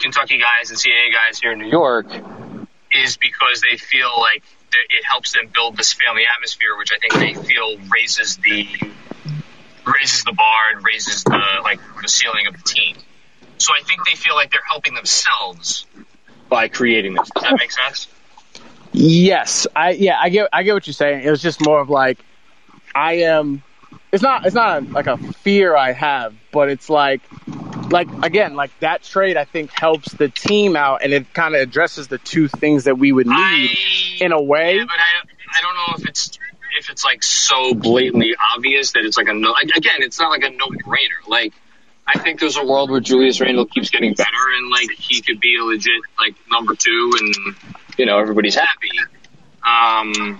Kentucky guys and CAA guys here in New York is because they feel like it helps them build this family atmosphere, which I think they feel raises the raises the bar and raises the like the ceiling of the team. So I think they feel like they're helping themselves by creating this. Does that make sense? Yes, I yeah, I get I get what you're saying. It was just more of like I am. It's not it's not like a fear I have, but it's like like again, like that trade I think helps the team out and it kind of addresses the two things that we would need I, in a way. Yeah, but I, I don't know if it's if it's like so blatantly obvious that it's like a no. Again, it's not like a no brainer. Like I think there's a world where Julius Randle keeps getting better and like he could be a legit like number two and you know everybody's happy. Um,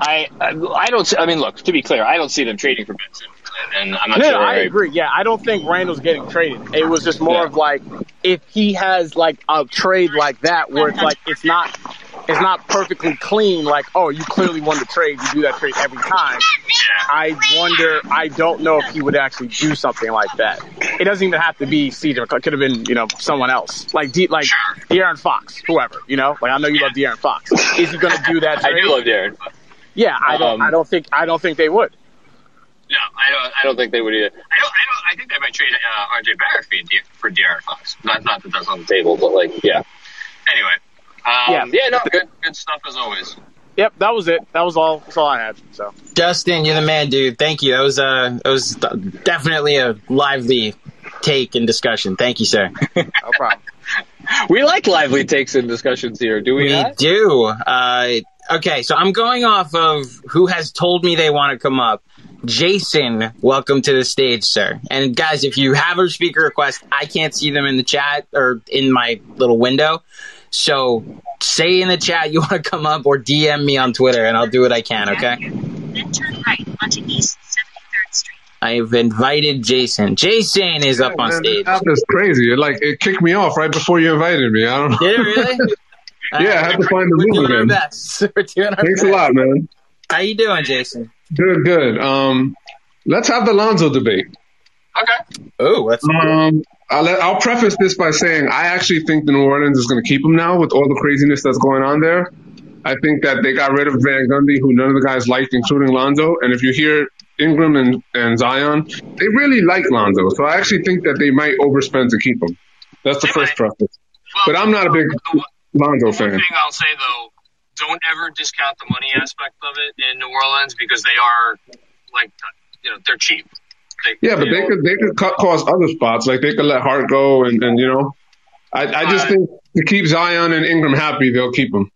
I I don't. I mean, look. To be clear, I don't see them trading for Benson and I'm not no, sure. I agree. Yeah, I don't think Randle's getting traded. It was just more yeah. of like if he has like a trade like that where it's like it's not it's not perfectly clean. Like oh, you clearly won the trade. You do that trade every time. I wonder. I don't know if he would actually do something like that. It doesn't even have to be CJ. It could have been you know someone else like D, like De'Aaron Fox, whoever. You know, like I know you love De'Aaron Fox. Is he going to do that? Trade? I do love De'Aaron. Yeah, I don't. Um, I don't think. I don't think they would. No, I don't. I don't think they would either. I don't. I don't. I think they might trade uh, RJ Barrett for De'Aaron Fox. Not not that that's on the table, but like, yeah. Anyway, um, yeah, yeah, no, good, good stuff as always. Yep, that was it. That was all. That's all I had. So, Justin, you're the man, dude. Thank you. That was uh, that was definitely a lively take and discussion. Thank you, sir. no problem. we like lively takes and discussions here, do we? We not? do. Uh, okay, so I'm going off of who has told me they want to come up. Jason, welcome to the stage, sir. And guys, if you have a speaker request, I can't see them in the chat or in my little window. So say in the chat you want to come up or DM me on Twitter and I'll do what I can, okay? Then turn right onto East 73rd Street. I've invited Jason. Jason is up on stage. That's crazy. It, like it kicked me off right before you invited me. I don't know. Did it really? yeah, I had to find the We're move doing our again. best. We're doing our Thanks best. a lot, man. How you doing, Jason? Good, good. Um, let's have the Lonzo debate. Okay. Oh, that's Um, I'll, let, I'll preface this by saying I actually think the New Orleans is going to keep him now with all the craziness that's going on there. I think that they got rid of Van Gundy, who none of the guys liked, including Lonzo. And if you hear Ingram and, and Zion, they really like Lonzo. So I actually think that they might overspend to keep him. That's the first preface. But I'm not a big Lonzo One fan. thing I'll say though, don't ever discount the money aspect of it in New Orleans because they are like you know they're cheap. They, Yeah, but they know, could they could cut cost other spots. Like they could let Hart go, and, and you know, I I uh, just think to keep Zion and Ingram happy, they'll keep them.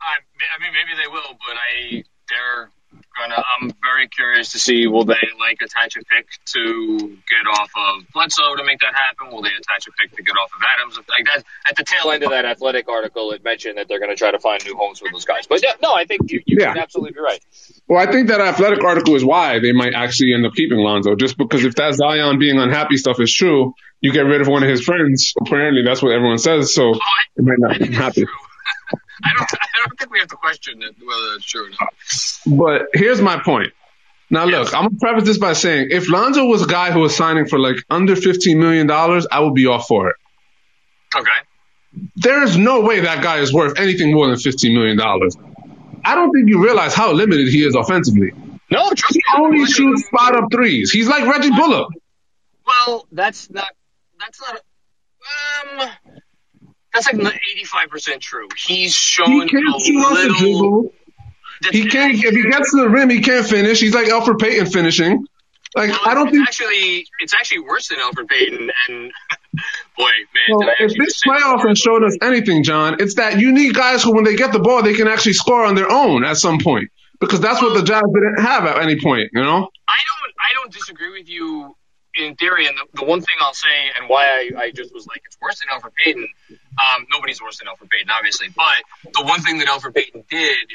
I, I mean, maybe they will, but I they're gonna. I'm very curious to see will they like attach a pick to get off of Bledsoe to make that happen? Will they attach a pick to get off of Adams? Like that at the tail end of that athletic article, it mentioned that they're going to try to find new homes for those guys. But yeah, no, I think you, you Yeah. can absolutely be right. Well, I think that athletic article is why they might actually end up keeping Lonzo, just because if that Zion being unhappy stuff is true, you get rid of one of his friends. Apparently, that's what everyone says. So oh, it might not be happy. I don't. I don't think we have to question it, whether it's true or not. But here's my point. Now, look, I'm gonna preface this by saying if Lonzo was a guy who was signing for like under 15 million dollars, I would be all for it. Okay. There is no way that guy is worth anything more than 15 million dollars. I don't think you realize how limited he is offensively. No, he only shoots spot up threes. He's like Reggie Bullock. Well, that's not. That's not. Um. That's like eighty-five percent true. He's showing He can't a shoot off the little. He can't. If he gets to the rim, he can't finish. He's like Elfrid Payton finishing. Like I don't think. actually it's actually worse than Elfrid Payton. And boy, man, Well, if this playoff has showed us anything, John, it's that you need guys who, when they get the ball, they can actually score on their own at some point. Because that's what the Jazz didn't have at any point, you know. I don't I don't disagree with you in theory. And the, the one thing I'll say, and why I, I just was like it's worse than Elfrid Payton. Um, nobody's worse than Elfrid Payton, obviously. But the one thing that Elfrid Payton did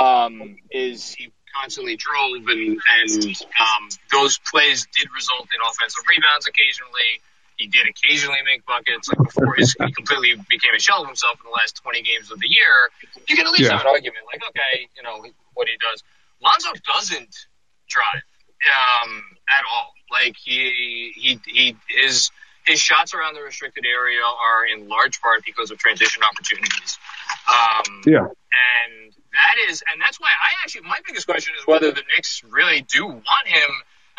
um, is he constantly drove, and and um, those plays did result in offensive rebounds occasionally. He did occasionally make buckets. Like before his, he completely became a shell of himself in the last 20 games of the year. You can at least Yeah. have an argument, like, okay, you know what he does. Lonzo doesn't drive um, at all. Like he he he his his shots around the restricted area are in large part because of transition opportunities. Um, Yeah. and that is, and that's why I actually, my biggest question is whether the Knicks really do want him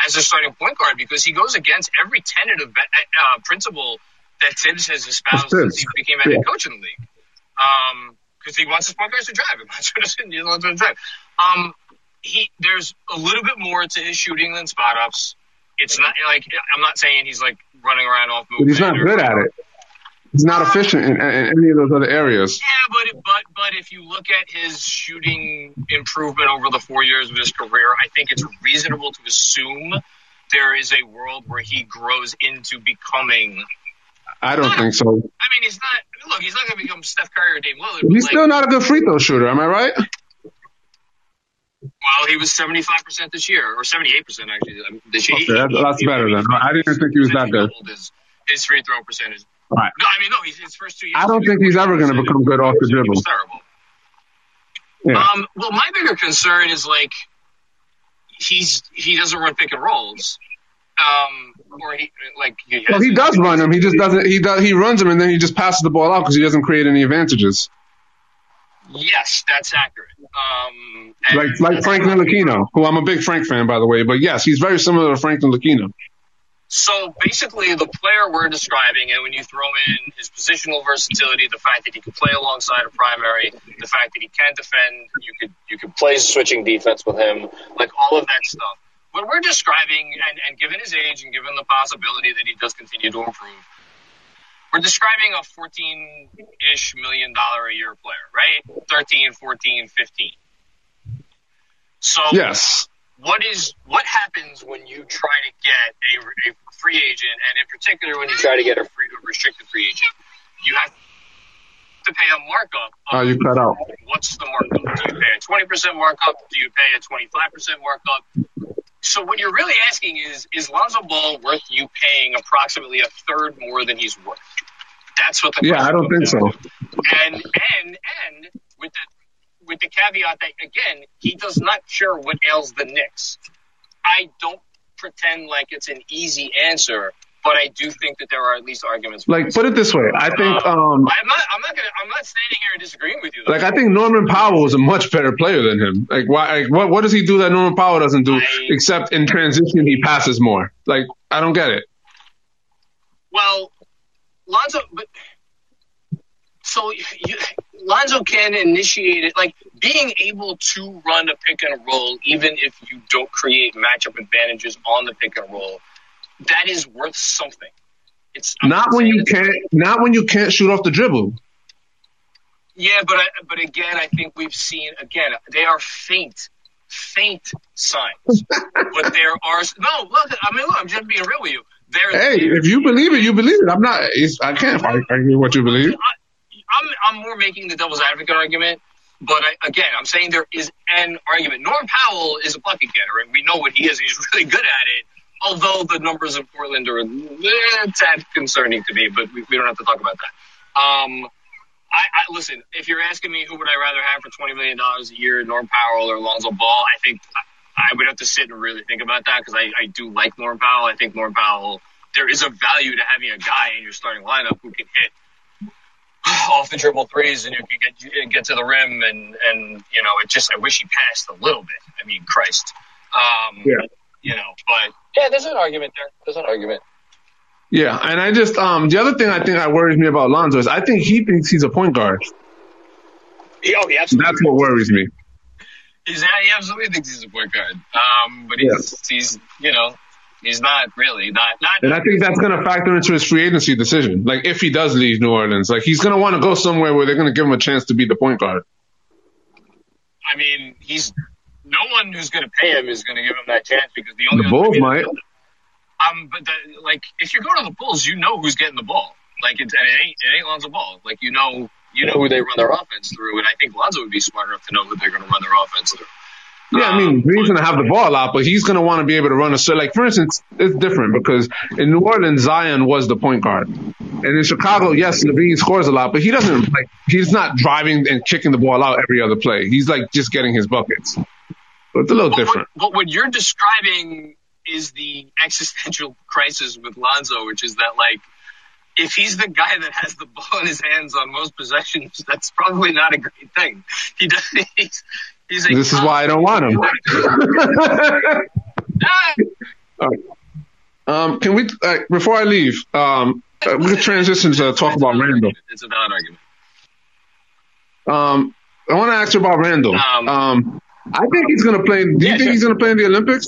as a starting point guard because he goes against every tenet of uh, principle that Thibs has espoused since he became a head Yeah. coach in the league. Um, because he wants his point guards to drive. He wants them to, he wants them to drive. Um, he, there's a little bit more to his shooting than spot ups. It's not like, I'm not saying he's like running around off But he's not good at it. He's not efficient in, in any of those other areas. Yeah, but but but if you look at his shooting improvement over the four years of his career, I think it's reasonable to assume there is a world where he grows into becoming. I don't think so. I mean, he's not. Look, he's not going to become Steph Curry or Dame Lillard. He's but, still not a good free throw shooter. Am I right? Well, he was seventy five percent this year, or seventy eight percent actually this year. Okay, that's, that's better then. I didn't think he was that good. His, his free throw percentage. Right. No, I mean no. He's his first two years. I don't think he's ever going to become good off the dribble. terrible. Yeah. Um, well, my bigger concern is like he's he doesn't run pick and rolls, um, or he like he Well, he does run them. He just doesn't. He does. He runs them and then he just passes the ball out because he doesn't create any advantages. Yes, that's accurate. Um, Like like Frank Ntilikina, who I'm a big Frank fan by the way. But yes, he's very similar to Frank Ntilikina. so basically, the player we're describing, and when you throw in his positional versatility, the fact that he can play alongside a primary, the fact that he can defend, you could you could play switching defense with him, like all of that stuff. What we're describing, and, and given his age and given the possibility that he does continue to improve, we're describing a 14-ish million dollar a year player, right? 13, 14, 15. So Yes. what is what happens when you try to get a, a free agent, and in particular when you try to get a, free, a restricted free agent, you have to pay a markup. Oh, you cut out. What's the markup? Do you pay a twenty percent markup? Do you pay a twenty five percent markup? So what you're really asking is, is Lonzo Ball worth you paying approximately a third more than he's worth? That's what the Yeah, I don't think so. and and and with the with the caveat that again he does not share what ails the Knicks. I don't pretend like it's an easy answer, but I do think that there are at least arguments. Like put it this way, I think um I'm not. I'm not gonna. I'm not standing here disagreeing with you. Though. like I think Norman Powell is a much better player than him. Like why? Like, what what does he do that Norman Powell doesn't do? Except in transition, he passes more. Like I don't get it. Well, Lonzo, but so you, Lonzo can initiate it, like being able to run a pick and roll, even if you don't create matchup advantages on the pick and roll, that is worth something. It's I'm Not when you can't. Not when you can't shoot off the dribble. Yeah, but I, but again, I think we've seen again they are faint, faint signs. but there are no. Look, I mean, look, I'm just being real with you. There, Hey, if you believe it, you believe it. I'm not. It's, I can't argue what you believe. I'm I'm more making the devil's advocate argument. But I, again, I'm saying there is an argument. Norm Powell is a bucket getter, and we know what he is. He's really good at it. Although the numbers in Portland are a tad concerning to me, but we, we don't have to talk about that. Um, I, I listen. If you're asking me who would I rather have for twenty million dollars a year, Norm Powell or Lonzo Ball, I think I would have to sit and really think about that because I, I do like Norm Powell. I think Norm Powell. There is a value to having a guy in your starting lineup who can hit off the triple threes and you can get get to the rim and and you know it just I wish he passed a little bit. I mean Christ. Um, Yeah. You know, but yeah, there's an argument there. There's an argument. Yeah, and I just um the other thing I think that worries me about Lonzo is I think he thinks he's a point guard. He, oh, he absolutely. That's what worries me. He's, he absolutely thinks he's a point guard. Um, but he's he's you know he's not really not not. And I think that's going to factor into his free agency decision. Like if he does leave New Orleans, like he's going to want to go somewhere where they're going to give him a chance to be the point guard. I mean, he's no one who's going to pay him is going to give him that chance because the only The Bulls might. Um, but the, like if you go to the Bulls, you know who's getting the ball. Like it's, and it ain't it ain't Lonzo Ball. Like you know you know who they run their offense through, and I think Lonzo would be smart enough to know who they're going to run their offense through. Yeah, I mean, he's going to have the ball a lot, but he's going to want to be able to run a certain, like, for instance, it's different because in New Orleans, Zion was the point guard. And in Chicago, yes, LaVine scores a lot, but he doesn't, like, he's not driving and kicking the ball out every other play. He's, like, just getting his buckets. So it's a little But different. what, but what you're describing is the existential crisis with Lonzo, which is that like if he's the guy that has the ball in his hands on most possessions, that's probably not a great thing. He does. He's, he's a This is why I don't want him. Right. Um, can we, uh, before I leave, um, uh, we can transition to talk about Randle. It's a valid argument. Um, I want to ask you about Randle. Um, I think he's going to play. Do you think he's going to play in the Olympics?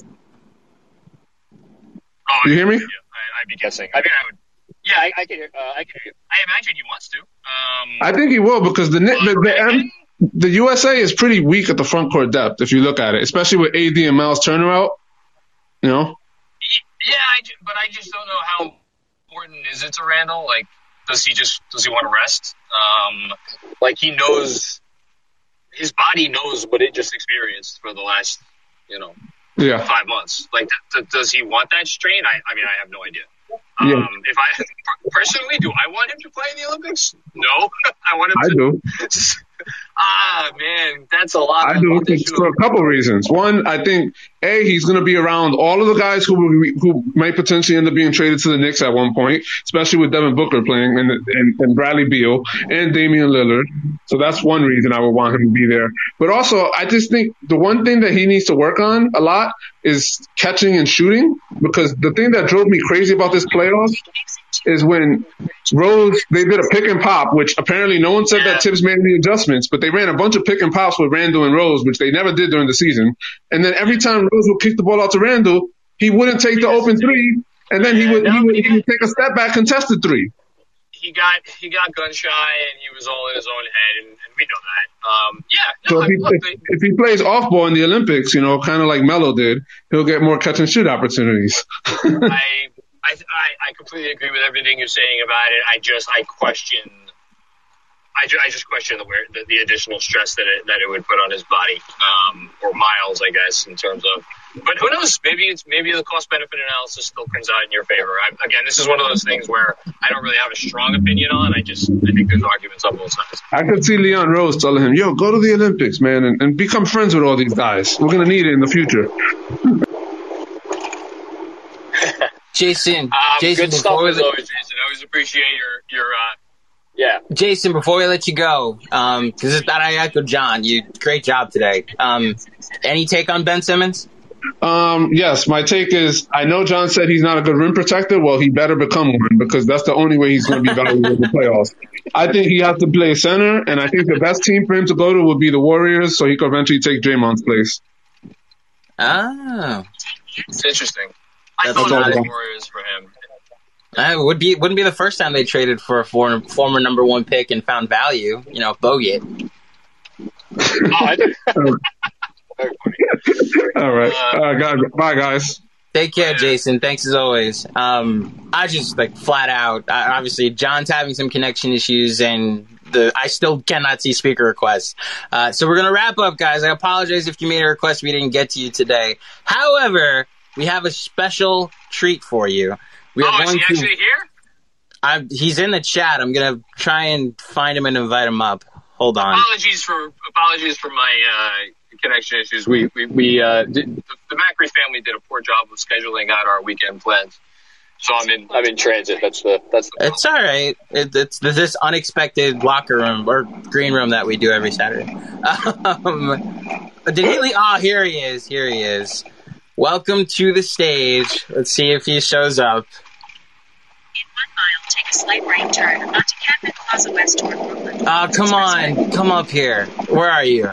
Oh, You hear me? Yeah, I, I'd be guessing. I mean, I would. Yeah, I, I can. hear- Uh, I can. hear. I imagine he wants to. Um, I think he will because the the, the, um, the USA is pretty weak at the front court depth if you look at it, especially with AD and Miles Turner out. You know, yeah, I ju- but I just don't know how important is it to Randle. Like, does he just does he want to rest? Um, like he knows his body knows what it just experienced for the last, you know, yeah, five months. Like, th- does he want that strain? I, I mean, I have no idea. Yeah. Um, if I personally, do I want him to play in the Olympics? No, I want him I to. do. Ah, man, that's a lot. I do for a couple reasons. One, I think a he's going to be around all of the guys who will be- who might potentially end up being traded to the Knicks at one point, especially with Devin Booker playing and and, and Bradley Beal and Damian Lillard. So that's one reason I would want him to be there. But also, I just think the one thing that he needs to work on a lot is catching and shooting because the thing that drove me crazy about this playoffs is when Rose they did a pick and pop, which apparently no one said that Thibs made any adjustments, but they ran a bunch of pick and pops with Randle and Rose, which they never did during the season. And then every time Rose would kick the ball out to Randle, he wouldn't take the open three, and then he would he would, he would take a step back contested three. he got he got gun shy and he was all in his own head, and, and we know that. Um, yeah, So no, if he, look, if, if he plays off ball in the Olympics, you know, kind of like Melo did, he'll get more catch and shoot opportunities. I, I I I completely agree with everything you're saying about it. I just I question. I, ju- I just question the, where, the the additional stress that it that it would put on his body, um, or Miles, I guess, in terms of. But who knows? Maybe it's maybe the cost benefit analysis still comes out in your favor. I, again, this is one of those things where I don't really have a strong opinion on. I just I think there's arguments on both sides. I could see Leon Rose telling him, "Yo, go to the Olympics, man, and, and become friends with all these guys. We're gonna need it in the future." Jason, Um, Jason, good stuff we as always, Jason. I always appreciate your your uh, yeah. Jason, before we let you go, um, because that I echo John, you great job today. Um, any take on Ben Simmons? Um, yes, my take is I know John said he's not a good rim protector. Well, he better become one because that's the only way he's going to be valuable in the playoffs. I think he has to play center, and I think the best team for him to go to would be the Warriors, so he could eventually take Draymond's place. Oh, It's interesting. I That's thought not about. Warriors for him. that would be wouldn't be the first time they traded for a for, former number one pick and found value. You know, Bogut. All right, uh, guys, bye, guys. Take care, Jason. Thanks as always. Um, I just like flat out. I, obviously, John's having some connection issues, and the I still cannot see speaker requests. Uh, so we're gonna wrap up, guys. I apologize if you made a request we didn't get to you today. However, we have a special treat for you. We Oh, is he actually here? I'm, he's in the chat. I'm gonna try and find him and invite him up. Hold on. Apologies for apologies for my uh, connection issues. We we, we uh, did, the, the Macri family did a poor job of scheduling out our weekend plans. So I'm in I'm in transit. That's the that's the It's all right. It, it's this unexpected locker room or green room that we do every Saturday. Um, did he? leave? Oh, here he is. Here he is. Welcome to the stage. Let's see if he shows up. Take a slight right turn onto Cadman Plaza West toward Brooklyn. Oh, come on, come up here. Where are you?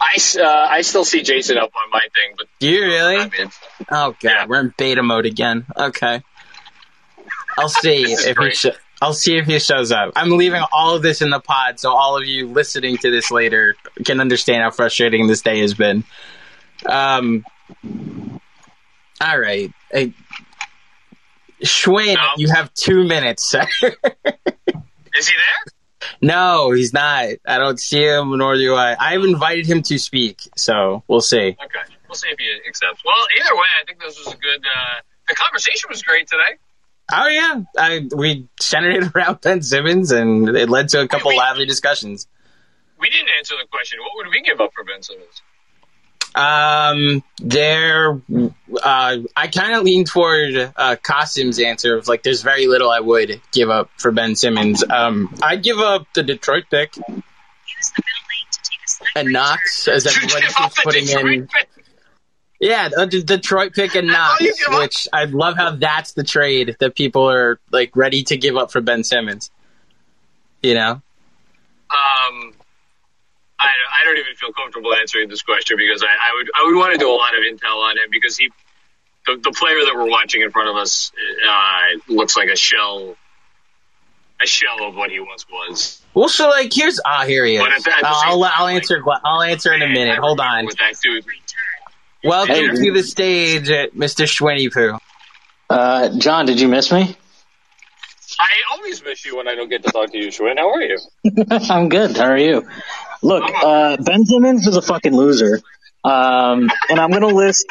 I, s- uh, I still see Jason up on my thing, but Do you really? I mean, Oh god, we're in beta mode again. Okay. I'll see This is if he sh- I'll see if he shows up. I'm leaving all of this in the pod so all of you listening to this later can understand how frustrating this day has been. Um All right. Hey, Schwinn, you have 2 minutes. is he there? no, he's not. I don't see him nor do I. I've invited him to speak, so we'll see. Okay, we'll see if he accepts. Well, either way, I think this was a good. Uh, the conversation was great today. Oh yeah, I, we centered it around Ben Simmons, and it led to a couple lively discussions. We didn't answer the question. What would we give up for Ben Simmons? Um, there, uh, I kind of lean toward uh, Costume's answer of like, there's very little I would give up for Ben Simmons. Um, I'd give up the Detroit pick and Knox, as everybody keeps putting in. Yeah, the the Detroit pick and Knox, which I love how that's the trade that people are like ready to give up for Ben Simmons. You know. Um, I, I don't even feel comfortable answering this question because I, I would I would want to do a lot of intel on him because he the, the player that we're watching in front of us uh, looks like a shell a shell of what he once was. Well, so like here's ah here he is. But at the- at the I'll, same I'll, I'll answer. I'll answer in a minute. Hold on. With that dude, Welcome Hey. to the stage, uh, Mr. Schwenny Poo. Uh, John, did you miss me? I always miss you when I don't get to talk to you, Schwinn. How are you? I'm good. How are you? Look, uh, Ben Simmons is a fucking loser. Um, and I'm gonna list,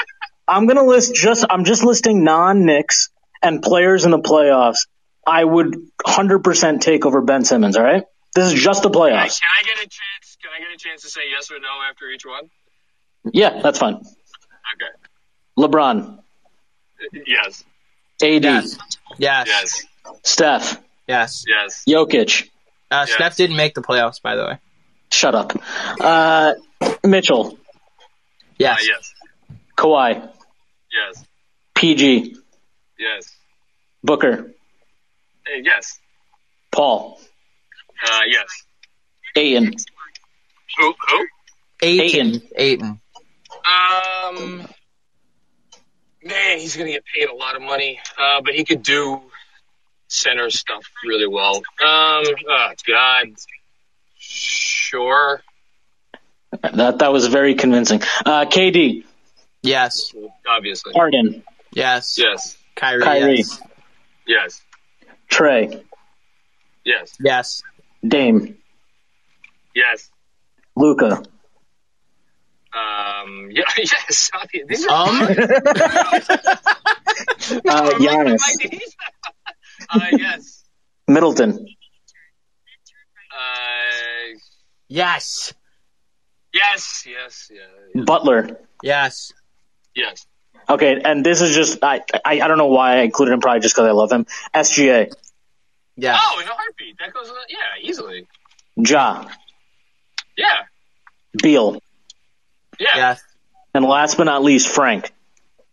I'm gonna list just, I'm just listing non-Knicks and players in the playoffs. I would 100% take over Ben Simmons. All right, this is just the playoffs. Can I get a chance? Can I get a chance to say yes or no after each one? Yeah, that's fine. Okay. LeBron, Yes. AD, Yes. Yes. Yes. Steph, Yes. Yes. Jokic. Uh, Steph didn't make the playoffs, by the way. Shut up. Uh, Mitchell, Yes. Uh, yes. Kawhi, Yes. PG, Yes. Booker, Uh, yes. Paul, Uh, yes. Ayton, Who? Who? Ayton. Ayton. Um, man, he's gonna get paid a lot of money, uh, but he could do center stuff really well. Um, oh God, sure. That that was very convincing. Uh, KD, Yes. Obviously. Harden, Yes. Yes. Kyrie. Kyrie. Yes. Yes. Trey, Yes. Yes. Dame, Yes. Luka. Um. Yeah. Yes. These are Um. Uh, Giannis, uh, yes. Middleton, Uh. Yes. Yes. Yes. Yeah. Butler. Yes. Yes. Okay, and this is just I I, I don't know why I included him. Probably just because I love him. SGA, Yes. Oh, in a heartbeat. That goes. Yeah. Easily. Ja, Yeah. Beal, Yeah. Yes. and last but not least, Frank.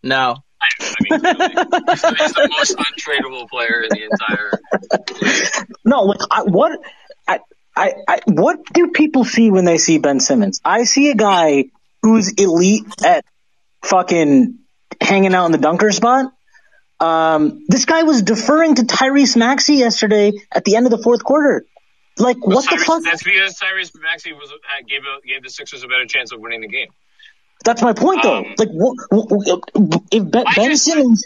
No. I, I mean, really, he's, the, he's the most untradeable player in the entire league. No, like I, what? I, I, I, what do people see when they see Ben Simmons? I see a guy who's elite at fucking hanging out in the dunker spot. Um, this guy was deferring to Tyrese Maxey yesterday at the end of the fourth quarter. Like, Well, what the fuck? That's because Tyrese Maxey was uh, gave a, gave the Sixers a better chance of winning the game. That's my point, though. Um, like, wh- wh- if Ben, ben Simmons,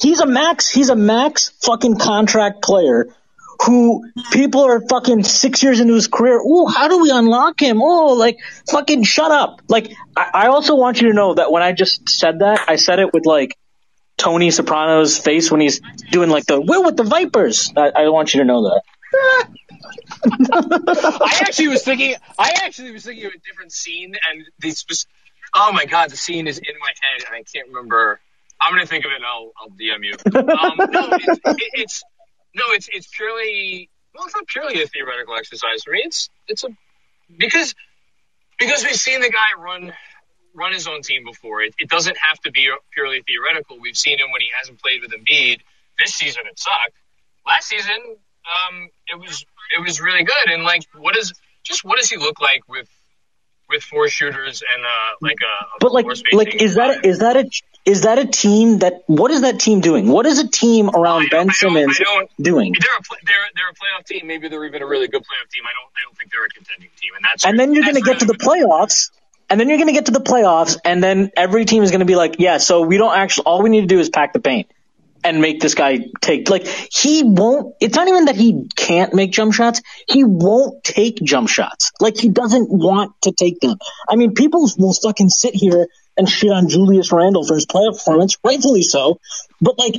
he's a max, he's a max fucking contract player who people are fucking six years into his career. Oh, how do we unlock him? Oh, like fucking shut up. Like, I, I also want you to know that when I just said that, I said it with like Tony Soprano's face when he's doing like the "We're with the Vipers." I, I want you to know that. I actually was thinking. I actually was thinking of a different scene, and the oh my god, the scene is in my head, and I can't remember. I'm gonna think of it. and I'll I'll DM you. Um, no, it's, it, it's no, it's it's purely well, it's not purely a theoretical exercise for me. It's it's a because because we've seen the guy run run his own team before. It, it doesn't have to be purely theoretical. We've seen him when he hasn't played with Embiid. This season it sucked. Last season, um, it was it was really good. And like, what is just what does he look like with with four shooters and uh like a, a But like, like, is that is that a is that a team that what is that team doing? What is a team around Ben Simmons doing? they're a pl- they're they're a playoff team. Maybe they're even a really good playoff team. I don't I don't think they're a contending team. And that's And then you're going to get to the playoffs, and then you're going to get to the playoffs, and then every team is going to be like, yeah, so we don't actually, all we need to do is pack the paint and make this guy take, like, he won't, it's not even that he can't make jump shots, he won't take jump shots. Like, he doesn't want to take them. I mean, people will fucking sit here and shit on Julius Randle for his playoff performance, rightfully so, but like,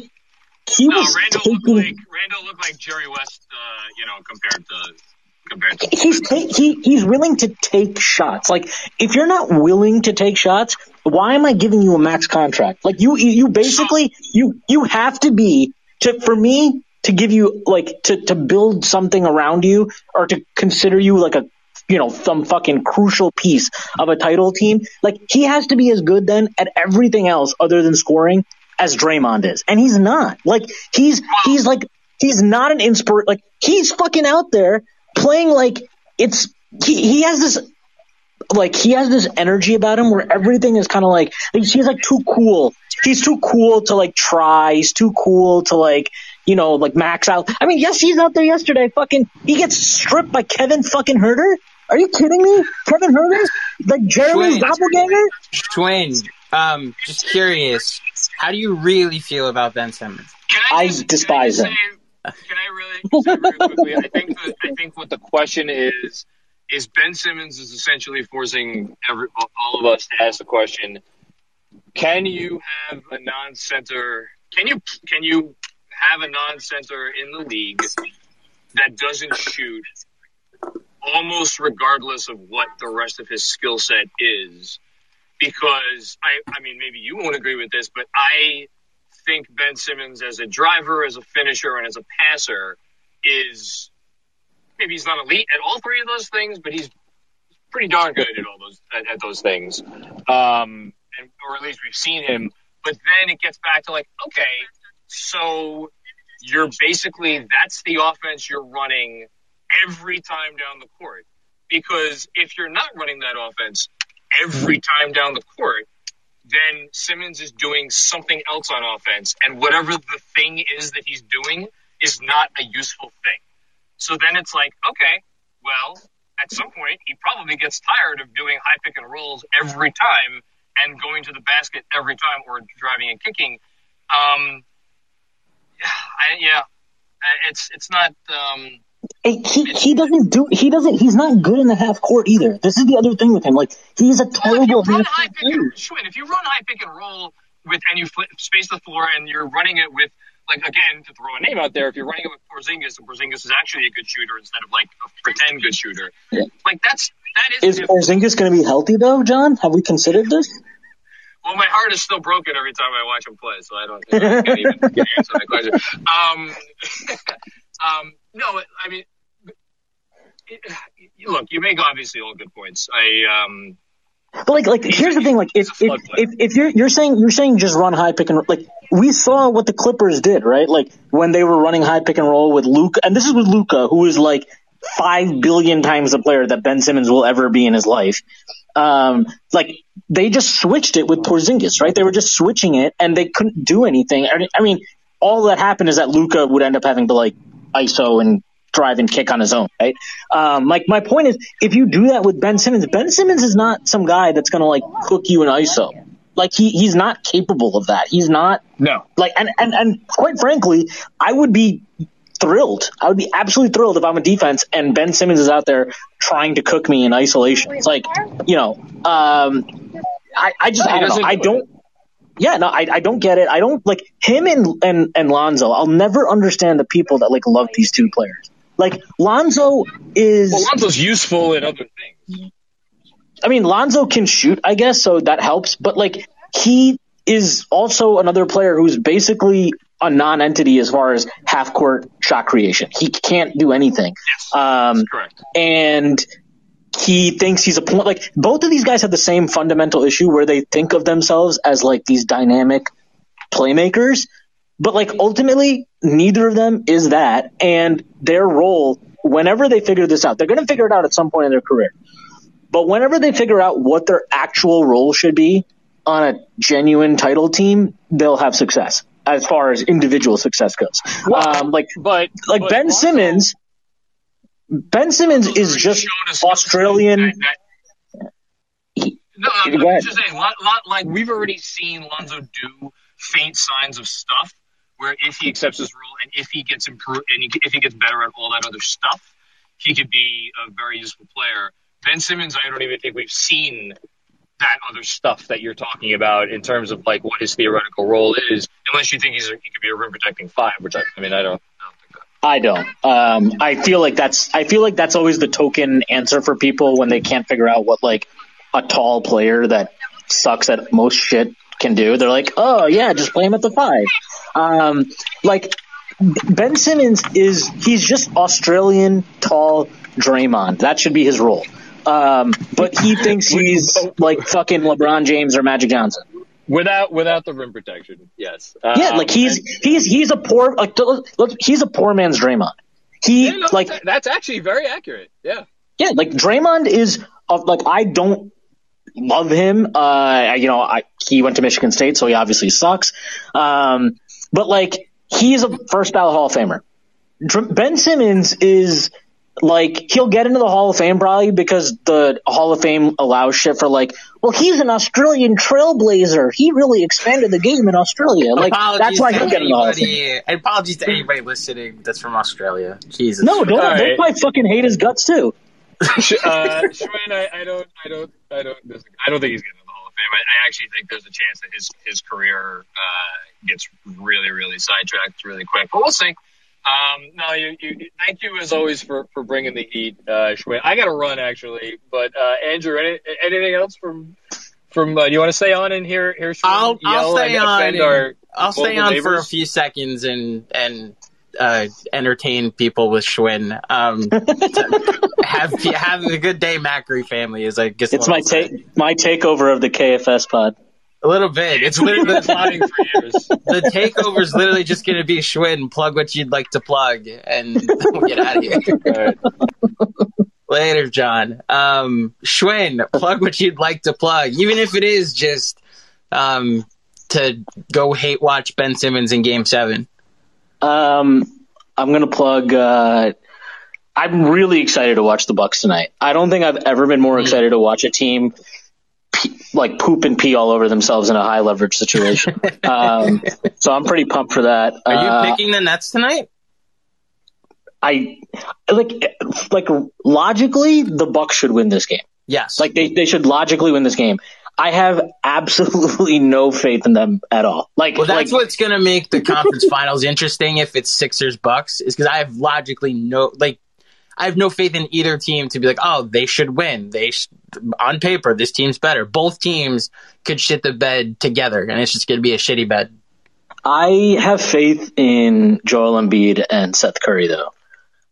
he no, was Randle taking, looked like Randle looked like Jerry West, uh, you know, compared to compared to he's ta- he he's willing to take shots. Like if you're not willing to take shots, why am I giving you a max contract? Like you you basically you you have to be to for me to give you like to to build something around you or to consider you like a you know some fucking crucial piece of a title team. Like he has to be as good then at everything else other than scoring as Draymond is, and he's not. Like he's he's like he's not an inspir like he's fucking out there playing like it's he, he has this like he has this energy about him where everything is kind of like he's like too cool. He's too cool to like try. He's too cool to like you know like max out. I mean, yes, he's out there yesterday. Fucking, he gets stripped by Kevin fucking Huerter. Are you kidding me? Kevin Huerter, like Jeremy's Twins. doppelganger. Twin, um, just curious, how do you really feel about Ben Simmons? I despise him. Can I really say? I think that, I think what the question is is Ben Simmons is essentially forcing every, all of us to ask the question: Can you have a non-center? Can you can you have a non-center in the league that doesn't shoot almost regardless of what the rest of his skill set is? Because I, I mean, maybe you won't agree with this, but I think Ben Simmons as a driver, as a finisher, and as a passer is maybe he's not elite at all three of those things, but he's pretty darn good at all those at, at those things. Um, and or at least we've seen him. But then it gets back to like, okay, so you're basically that's the offense you're running every time down the court. Because if you're not running that offense every time down the court, then Simmons is doing something else on offense, and whatever the thing is that he's doing is not a useful thing. So then it's like, okay, well, at some point he probably gets tired of doing high pick and rolls every time and going to the basket every time or driving and kicking. Um, I, yeah, it's it's not. Um, He he doesn't do he doesn't he's not good in the half court either. This is the other thing with him. Like he's a terrible run half high pick and Schwinn, if you run high pick and roll with and you flip, space the floor and you're running it with like again to throw a name out there, if you're running it with Porzingis and Porzingis is actually a good shooter instead of like a pretend good shooter, like that's that is Is Porzingis going to be healthy though, John? Have we considered this? Well, my heart is still broken every time I watch him play, so I don't think I can't even answer that question. Um, um, no, I mean, it, look, you make obviously all good points. I, um, But like, like here's the thing: like, if if, if if you're you're saying you're saying just run high pick and like we saw what the Clippers did, right? Like when they were running high pick and roll with Luka, and this is with Luka, who is like five billion times the player that Ben Simmons will ever be in his life. Um, like they just switched it with Porzingis, right? They were just switching it, and they couldn't do anything. I mean- I mean, all that happened is that Luka would end up having to like ISO and drive and kick on his own, right? Um, like my point is, if you do that with Ben Simmons, Ben Simmons is not some guy that's gonna like cook you in ISO. Like he he's not capable of that. He's not no like and and and quite frankly, I would be thrilled. I would be absolutely thrilled if I'm a defense and Ben Simmons is out there trying to cook me in isolation. It's like you know, um, I I just I don't know. I don't. Yeah, no, I, I don't get it. I don't like him and, and and Lonzo. I'll never understand the people that like love these two players. Like Lonzo is. Well, Lonzo's useful in other things. I mean, Lonzo can shoot, I guess, so that helps. But like, he is also another player who's basically a non-entity as far as half-court shot creation. He can't do anything. um, correct. And he thinks he's a point. Like both of these guys have the same fundamental issue where they think of themselves as like these dynamic playmakers, but like ultimately neither of them is that. And their role, whenever they figure this out, they're going to figure it out at some point in their career. But whenever they figure out what their actual role should be on a genuine title team, they'll have success as far as individual success goes. um, like, but like Ben Simmons, Ben Simmons is just Australian. No, I'm, I'm just saying, lot, lot, like we've already seen Lonzo do faint signs of stuff where if he accepts his role and if he gets improved and if he gets better at all that other stuff, he could be a very useful player. Ben Simmons, I don't even think we've seen that other stuff that you're talking about in terms of like what his theoretical role is, unless you think he's a, he could be a rim protecting five, which I, I mean I don't. I don't. Um, I feel like that's. I feel like that's always the token answer for people when they can't figure out what like a tall player that sucks at most shit can do. They're like, oh yeah, just play him at the five. Um, like Ben Simmons is. He's just Australian tall Draymond. That should be his role. Um, but he thinks he's like fucking LeBron James or Magic Johnson. Without without the rim protection, yes. Yeah, Um, like he's and- he's he's a poor like he's a poor man's Draymond. He Yeah, no, like that's- that's actually very accurate. Yeah. Yeah, like Draymond is of like I don't love him. Uh, I- you know, I he went to Michigan State, so he obviously sucks. Um, but like he's a first ballot Hall of Famer. Ben Simmons is like he'll get into the Hall of Fame probably because the Hall of Fame allows shit for like, well, he's an Australian trailblazer. He really expanded the game in Australia. Like apologies that's why he'll get in the Hall of Fame. apologies to anybody listening that's from Australia. Jesus. No, don't, they probably fucking hate his guts too. Sh- uh, Schwinn, I, I don't, I don't, I don't. I don't think he's getting in the Hall of Fame. I, I actually think there's a chance that his his career uh, gets really, really sidetracked really quick. But we'll see. Um, no, you, you, thank you as always for, for bringing the heat, uh, Schwinn. I got to run actually, but uh, Andrew, any, anything else from from? Uh, you want to stay on and hear hear Schwinn I'll, I'll stay on. and- our I'll stay global on for a few seconds and and uh, entertain people with Schwinn. Um, have have a good day, Macri family. Is I guess It's my take my takeover of the KFS pod. A little bit. It's literally been plotting for years. the takeover is literally just going to be Schwinn. Plug what you'd like to plug, and we'll get out of here. Later, John. Um, Schwinn, plug what you'd like to plug, even if it is just um, to go hate watch Ben Simmons in Game Seven. Um, I'm gonna plug. Uh, I'm really excited to watch the Bucks tonight. I don't think I've ever been more excited to watch a team pee, like poop and pee all over themselves in a high leverage situation. um, so I'm pretty pumped for that. Are you Uh, picking the Nets tonight? I like like logically the Bucks should win this game. Yes. Like they, they should logically win this game. I have absolutely no faith in them at all. Like Well, that's like, what's going to make the conference finals interesting if it's Sixers Bucks, is because I have logically no like. I have no faith in either team to be like, oh, they should win. They sh- on paper, this team's better. Both teams could shit the bed together, and it's just going to be a shitty bed. I have faith in Joel Embiid and Seth Curry though.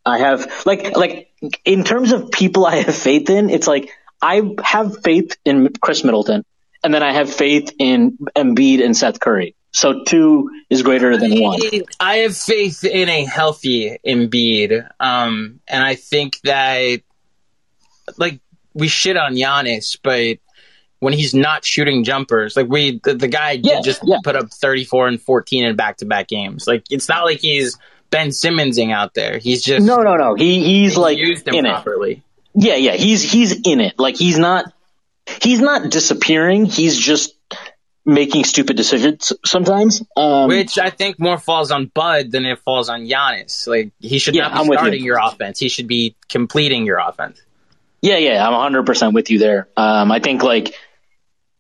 I have like like in terms of people I have faith in, it's like I have faith in Khris Middleton, and then I have faith in Embiid and Seth Curry. So two is greater than one. I have faith in a healthy Embiid, um, and I think that like we shit on Giannis, but when he's not shooting jumpers, like we the, the guy Yeah, just yeah. put up thirty four and fourteen in back to back games. Like it's not like he's Ben Simmonsing out there. He's just No, no, no. He he's like used him in it. Yeah, yeah. He's he's in it. Like he's not he's not disappearing. He's just making stupid decisions sometimes. Um, Which I think more falls on Bud than it falls on Giannis. Like he should Yeah, not be I'm with you. starting your offense. He should be completing your offense. Yeah, yeah, I'm 100% with you there. Um, I think like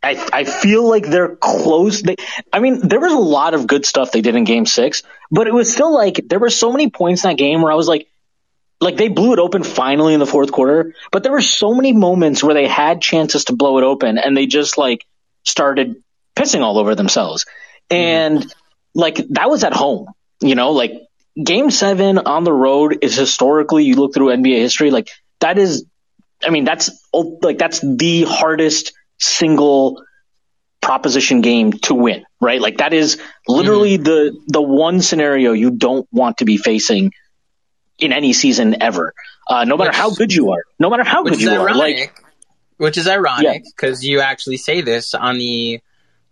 I I feel like they're close. They, I mean, there was a lot of good stuff they did in Game Six, but it was still like there were so many points in that game where I was like, like they blew it open finally in the fourth quarter, but there were so many moments where they had chances to blow it open and they just like started pissing all over themselves, mm-hmm. and like that was at home, you know, like Game Seven on the road is historically you look through NBA history, like that is I mean, that's like that's the hardest single proposition game to win, right? Like that is literally mm-hmm. the the one scenario you don't want to be facing in any season ever. Uh, no matter Which- how good you are, no matter how good you are, like which is ironic because you actually say this on the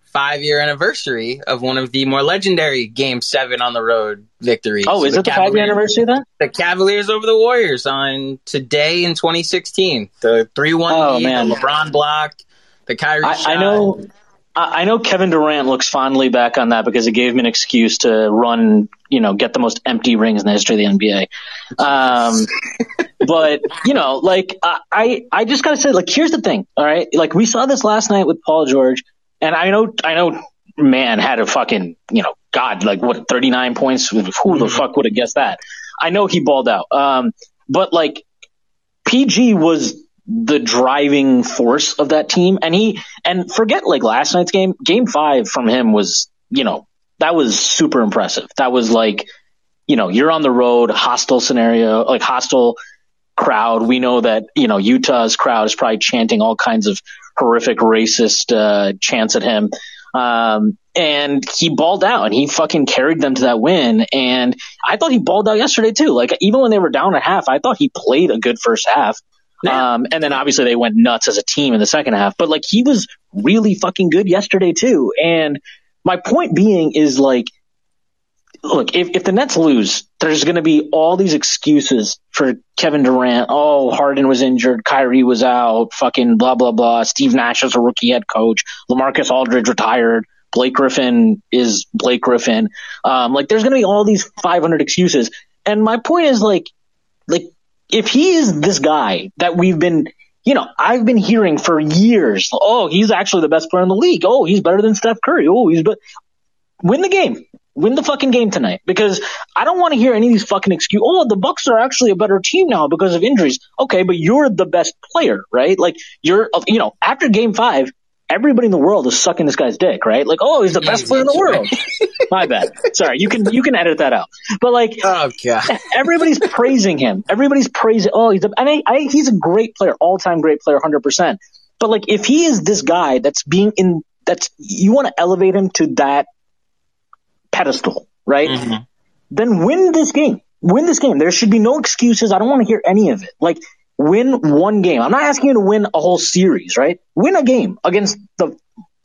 five year anniversary of one of the more legendary Game Seven on the road victories. oh, is it the five year anniversary then? The Cavaliers over the Warriors on today in 2016. The three one Oh, lead, man. the LeBron block, the Kyrie I, shot. I know. I know Kevin Durant looks fondly back on that because it gave him an excuse to run, you know, get the most empty rings in the history of the NBA. Um, but you know, like I, I, I just gotta say, like, here's the thing, all right? Like we saw this last night with Paul George, and I know, I know, man had a fucking, you know, God, like what, 39 points? Who the fuck would have guessed that? I know he balled out, um, but like PG was the driving force of that team. And he, and forget like last night's game, game five from him was, you know, that was super impressive. That was like, you know, you're on the road, hostile scenario, like hostile crowd. We know that, you know, Utah's crowd is probably chanting all kinds of horrific racist, uh, chants at him. Um, and he balled out and he fucking carried them to that win. And I thought he balled out yesterday too. Like even when they were down at half, I thought he played a good first half. Um, and then obviously they went nuts as a team in the second half, but like he was really fucking good yesterday too. And my point being is like, look, if, if the Nets lose, there's going to be all these excuses for Kevin Durant. Oh, Harden was injured. Kyrie was out. Fucking blah, blah, blah. Steve Nash is a rookie head coach. LaMarcus Aldridge retired. Blake Griffin is Blake Griffin. Um, like there's going to be all these 500 excuses. And my point is like, like if he is this guy that we've been, you know, I've been hearing for years, oh, he's actually the best player in the league. Oh, he's better than Steph Curry. Oh, he's but win the game. Win the fucking game tonight because I don't want to hear any of these fucking excuses. Oh, the Bucks are actually a better team now because of injuries. Okay, but you're the best player, right? Like you're, you know, after game five, everybody in the world is sucking this guy's dick, right? Like, oh, he's the best player in the world. My bad. Sorry, you can you can edit that out. But like, oh god, everybody's praising him. Everybody's praising. Oh, he's a, and I, I, he's a great player, all time great player, hundred percent. But like, if he is this guy that's being in, that's you want to elevate him to that pedestal, right? Mm-hmm. Then win this game. Win this game. There should be no excuses. I don't want to hear any of it. Like, win one game. I'm not asking you to win a whole series, right? Win a game against the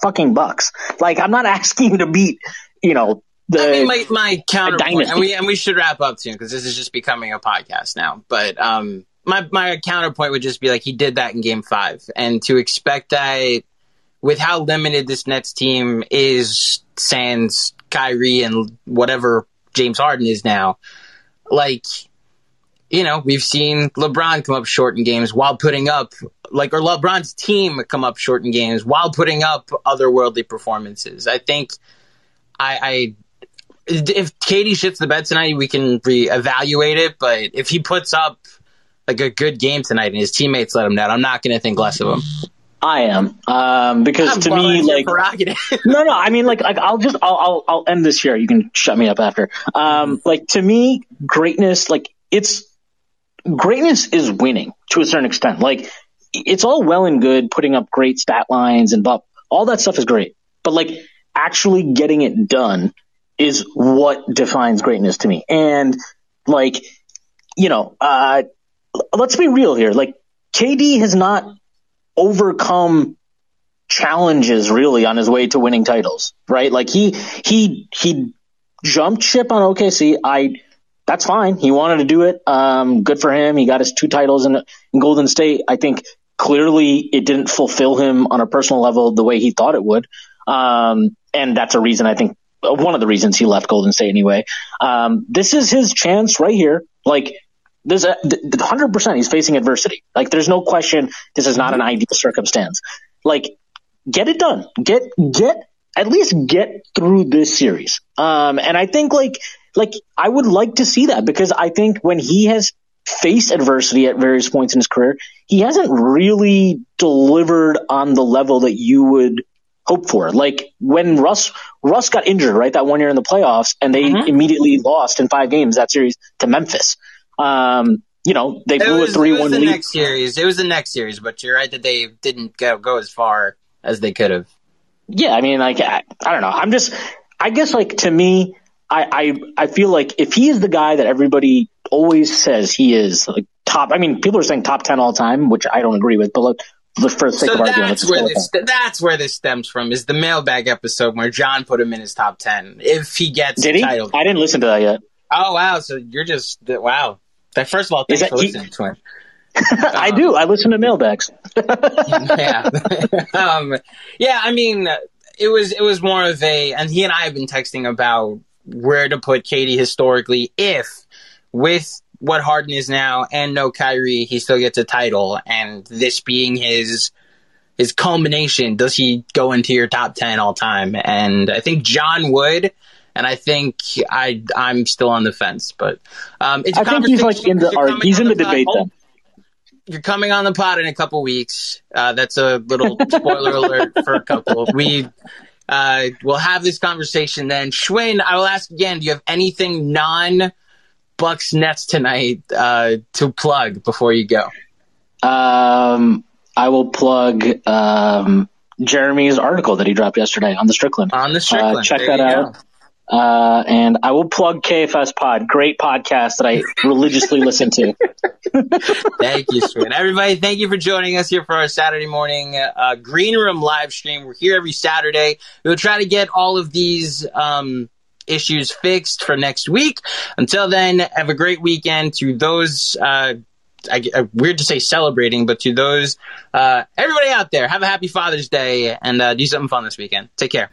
fucking Bucks. Like, I'm not asking you to beat, you know, the I mean, my, my counterpoint, and we and we should wrap up soon because this is just becoming a podcast now. But um, my my counterpoint would just be like he did that in Game Five, and to expect that with how limited this Nets team is, sans Kyrie and whatever James Harden is now, like you know, we've seen LeBron come up short in games while putting up like or LeBron's team come up short in games while putting up otherworldly performances. I think I, I if KD shits the bed tonight, we can reevaluate it. But if he puts up like a good game tonight and his teammates let him down, I'm not going to think less of him. I am, um, because to me, like, no, no, I mean, like, like, I'll just, I'll, I'll, I'll end this here. You can shut me up after. Um, like, to me, greatness, like, it's, greatness is winning to a certain extent. Like, it's all well and good putting up great stat lines and all that stuff is great. But like actually getting it done is what defines greatness to me. And like, you know, uh, let's be real here. Like KD has not overcome challenges really on his way to winning titles, right? Like he, he, he jumped ship on OKC. I, that's fine. He wanted to do it. Um, good for him. He got his two titles in, in Golden State. I think clearly it didn't fulfill him on a personal level the way he thought it would. Um, and that's a reason I think one of the reasons he left Golden State anyway. Um, this is his chance right here. Like there's a hundred percent he's facing adversity. Like there's no question this is not an ideal circumstance. Like get it done. Get get at least get through this series. Um, and I think like like I would like to see that because I think when he has faced adversity at various points in his career, he hasn't really delivered on the level that you would hope for. Like when Russ Russ got injured, right, that one year in the playoffs, and they mm-hmm. immediately lost in five games that series to Memphis. Um, you know, they blew was, a three one lead. Next series, it was the next series, but you're right that they didn't go, go as far as they could have. Yeah, I mean, like I, I don't know. I'm just, I guess, like to me, I, I I feel like if he is the guy that everybody always says he is, like top. I mean, people are saying top ten all time, which I don't agree with, but look, for the sake so of argument, that's where this that's where this stems from is the mailbag episode where John put him in his top ten if he gets did he? title. I didn't listen to that yet. Oh wow! So you're just wow. First of all, thanks for he, listening to him. I do. I listen to mailbags. yeah, um, yeah. I mean, it was it was more of a, and he and I have been texting about where to put KD historically if with what Harden is now and no Kyrie, he still gets a title, and this being his his culmination, does he go into your top ten all time? And I think John would. And I think I I'm still on the fence, but um, it's I think he's like in the he's in the, the debate. Then you're coming on the pod in a couple weeks. Uh, that's a little spoiler alert for a couple. We uh, will have this conversation then. Schwinn, I will ask again. Do you have anything non Bucks Nets tonight uh, to plug before you go? Um, I will plug um, Jeremy's article that he dropped yesterday on the Strickland. On the Strickland, uh, check there that out. Go. Uh, and I will plug KFS Pod, great podcast that I religiously listen to. thank you, Schwinn. Everybody, thank you for joining us here for our Saturday morning uh, Green Room live stream. We're here every Saturday. We'll try to get all of these um, issues fixed for next week. Until then, have a great weekend to those. Uh, I, I, weird to say celebrating, but to those, uh, everybody out there, have a happy Father's Day and uh, do something fun this weekend. Take care.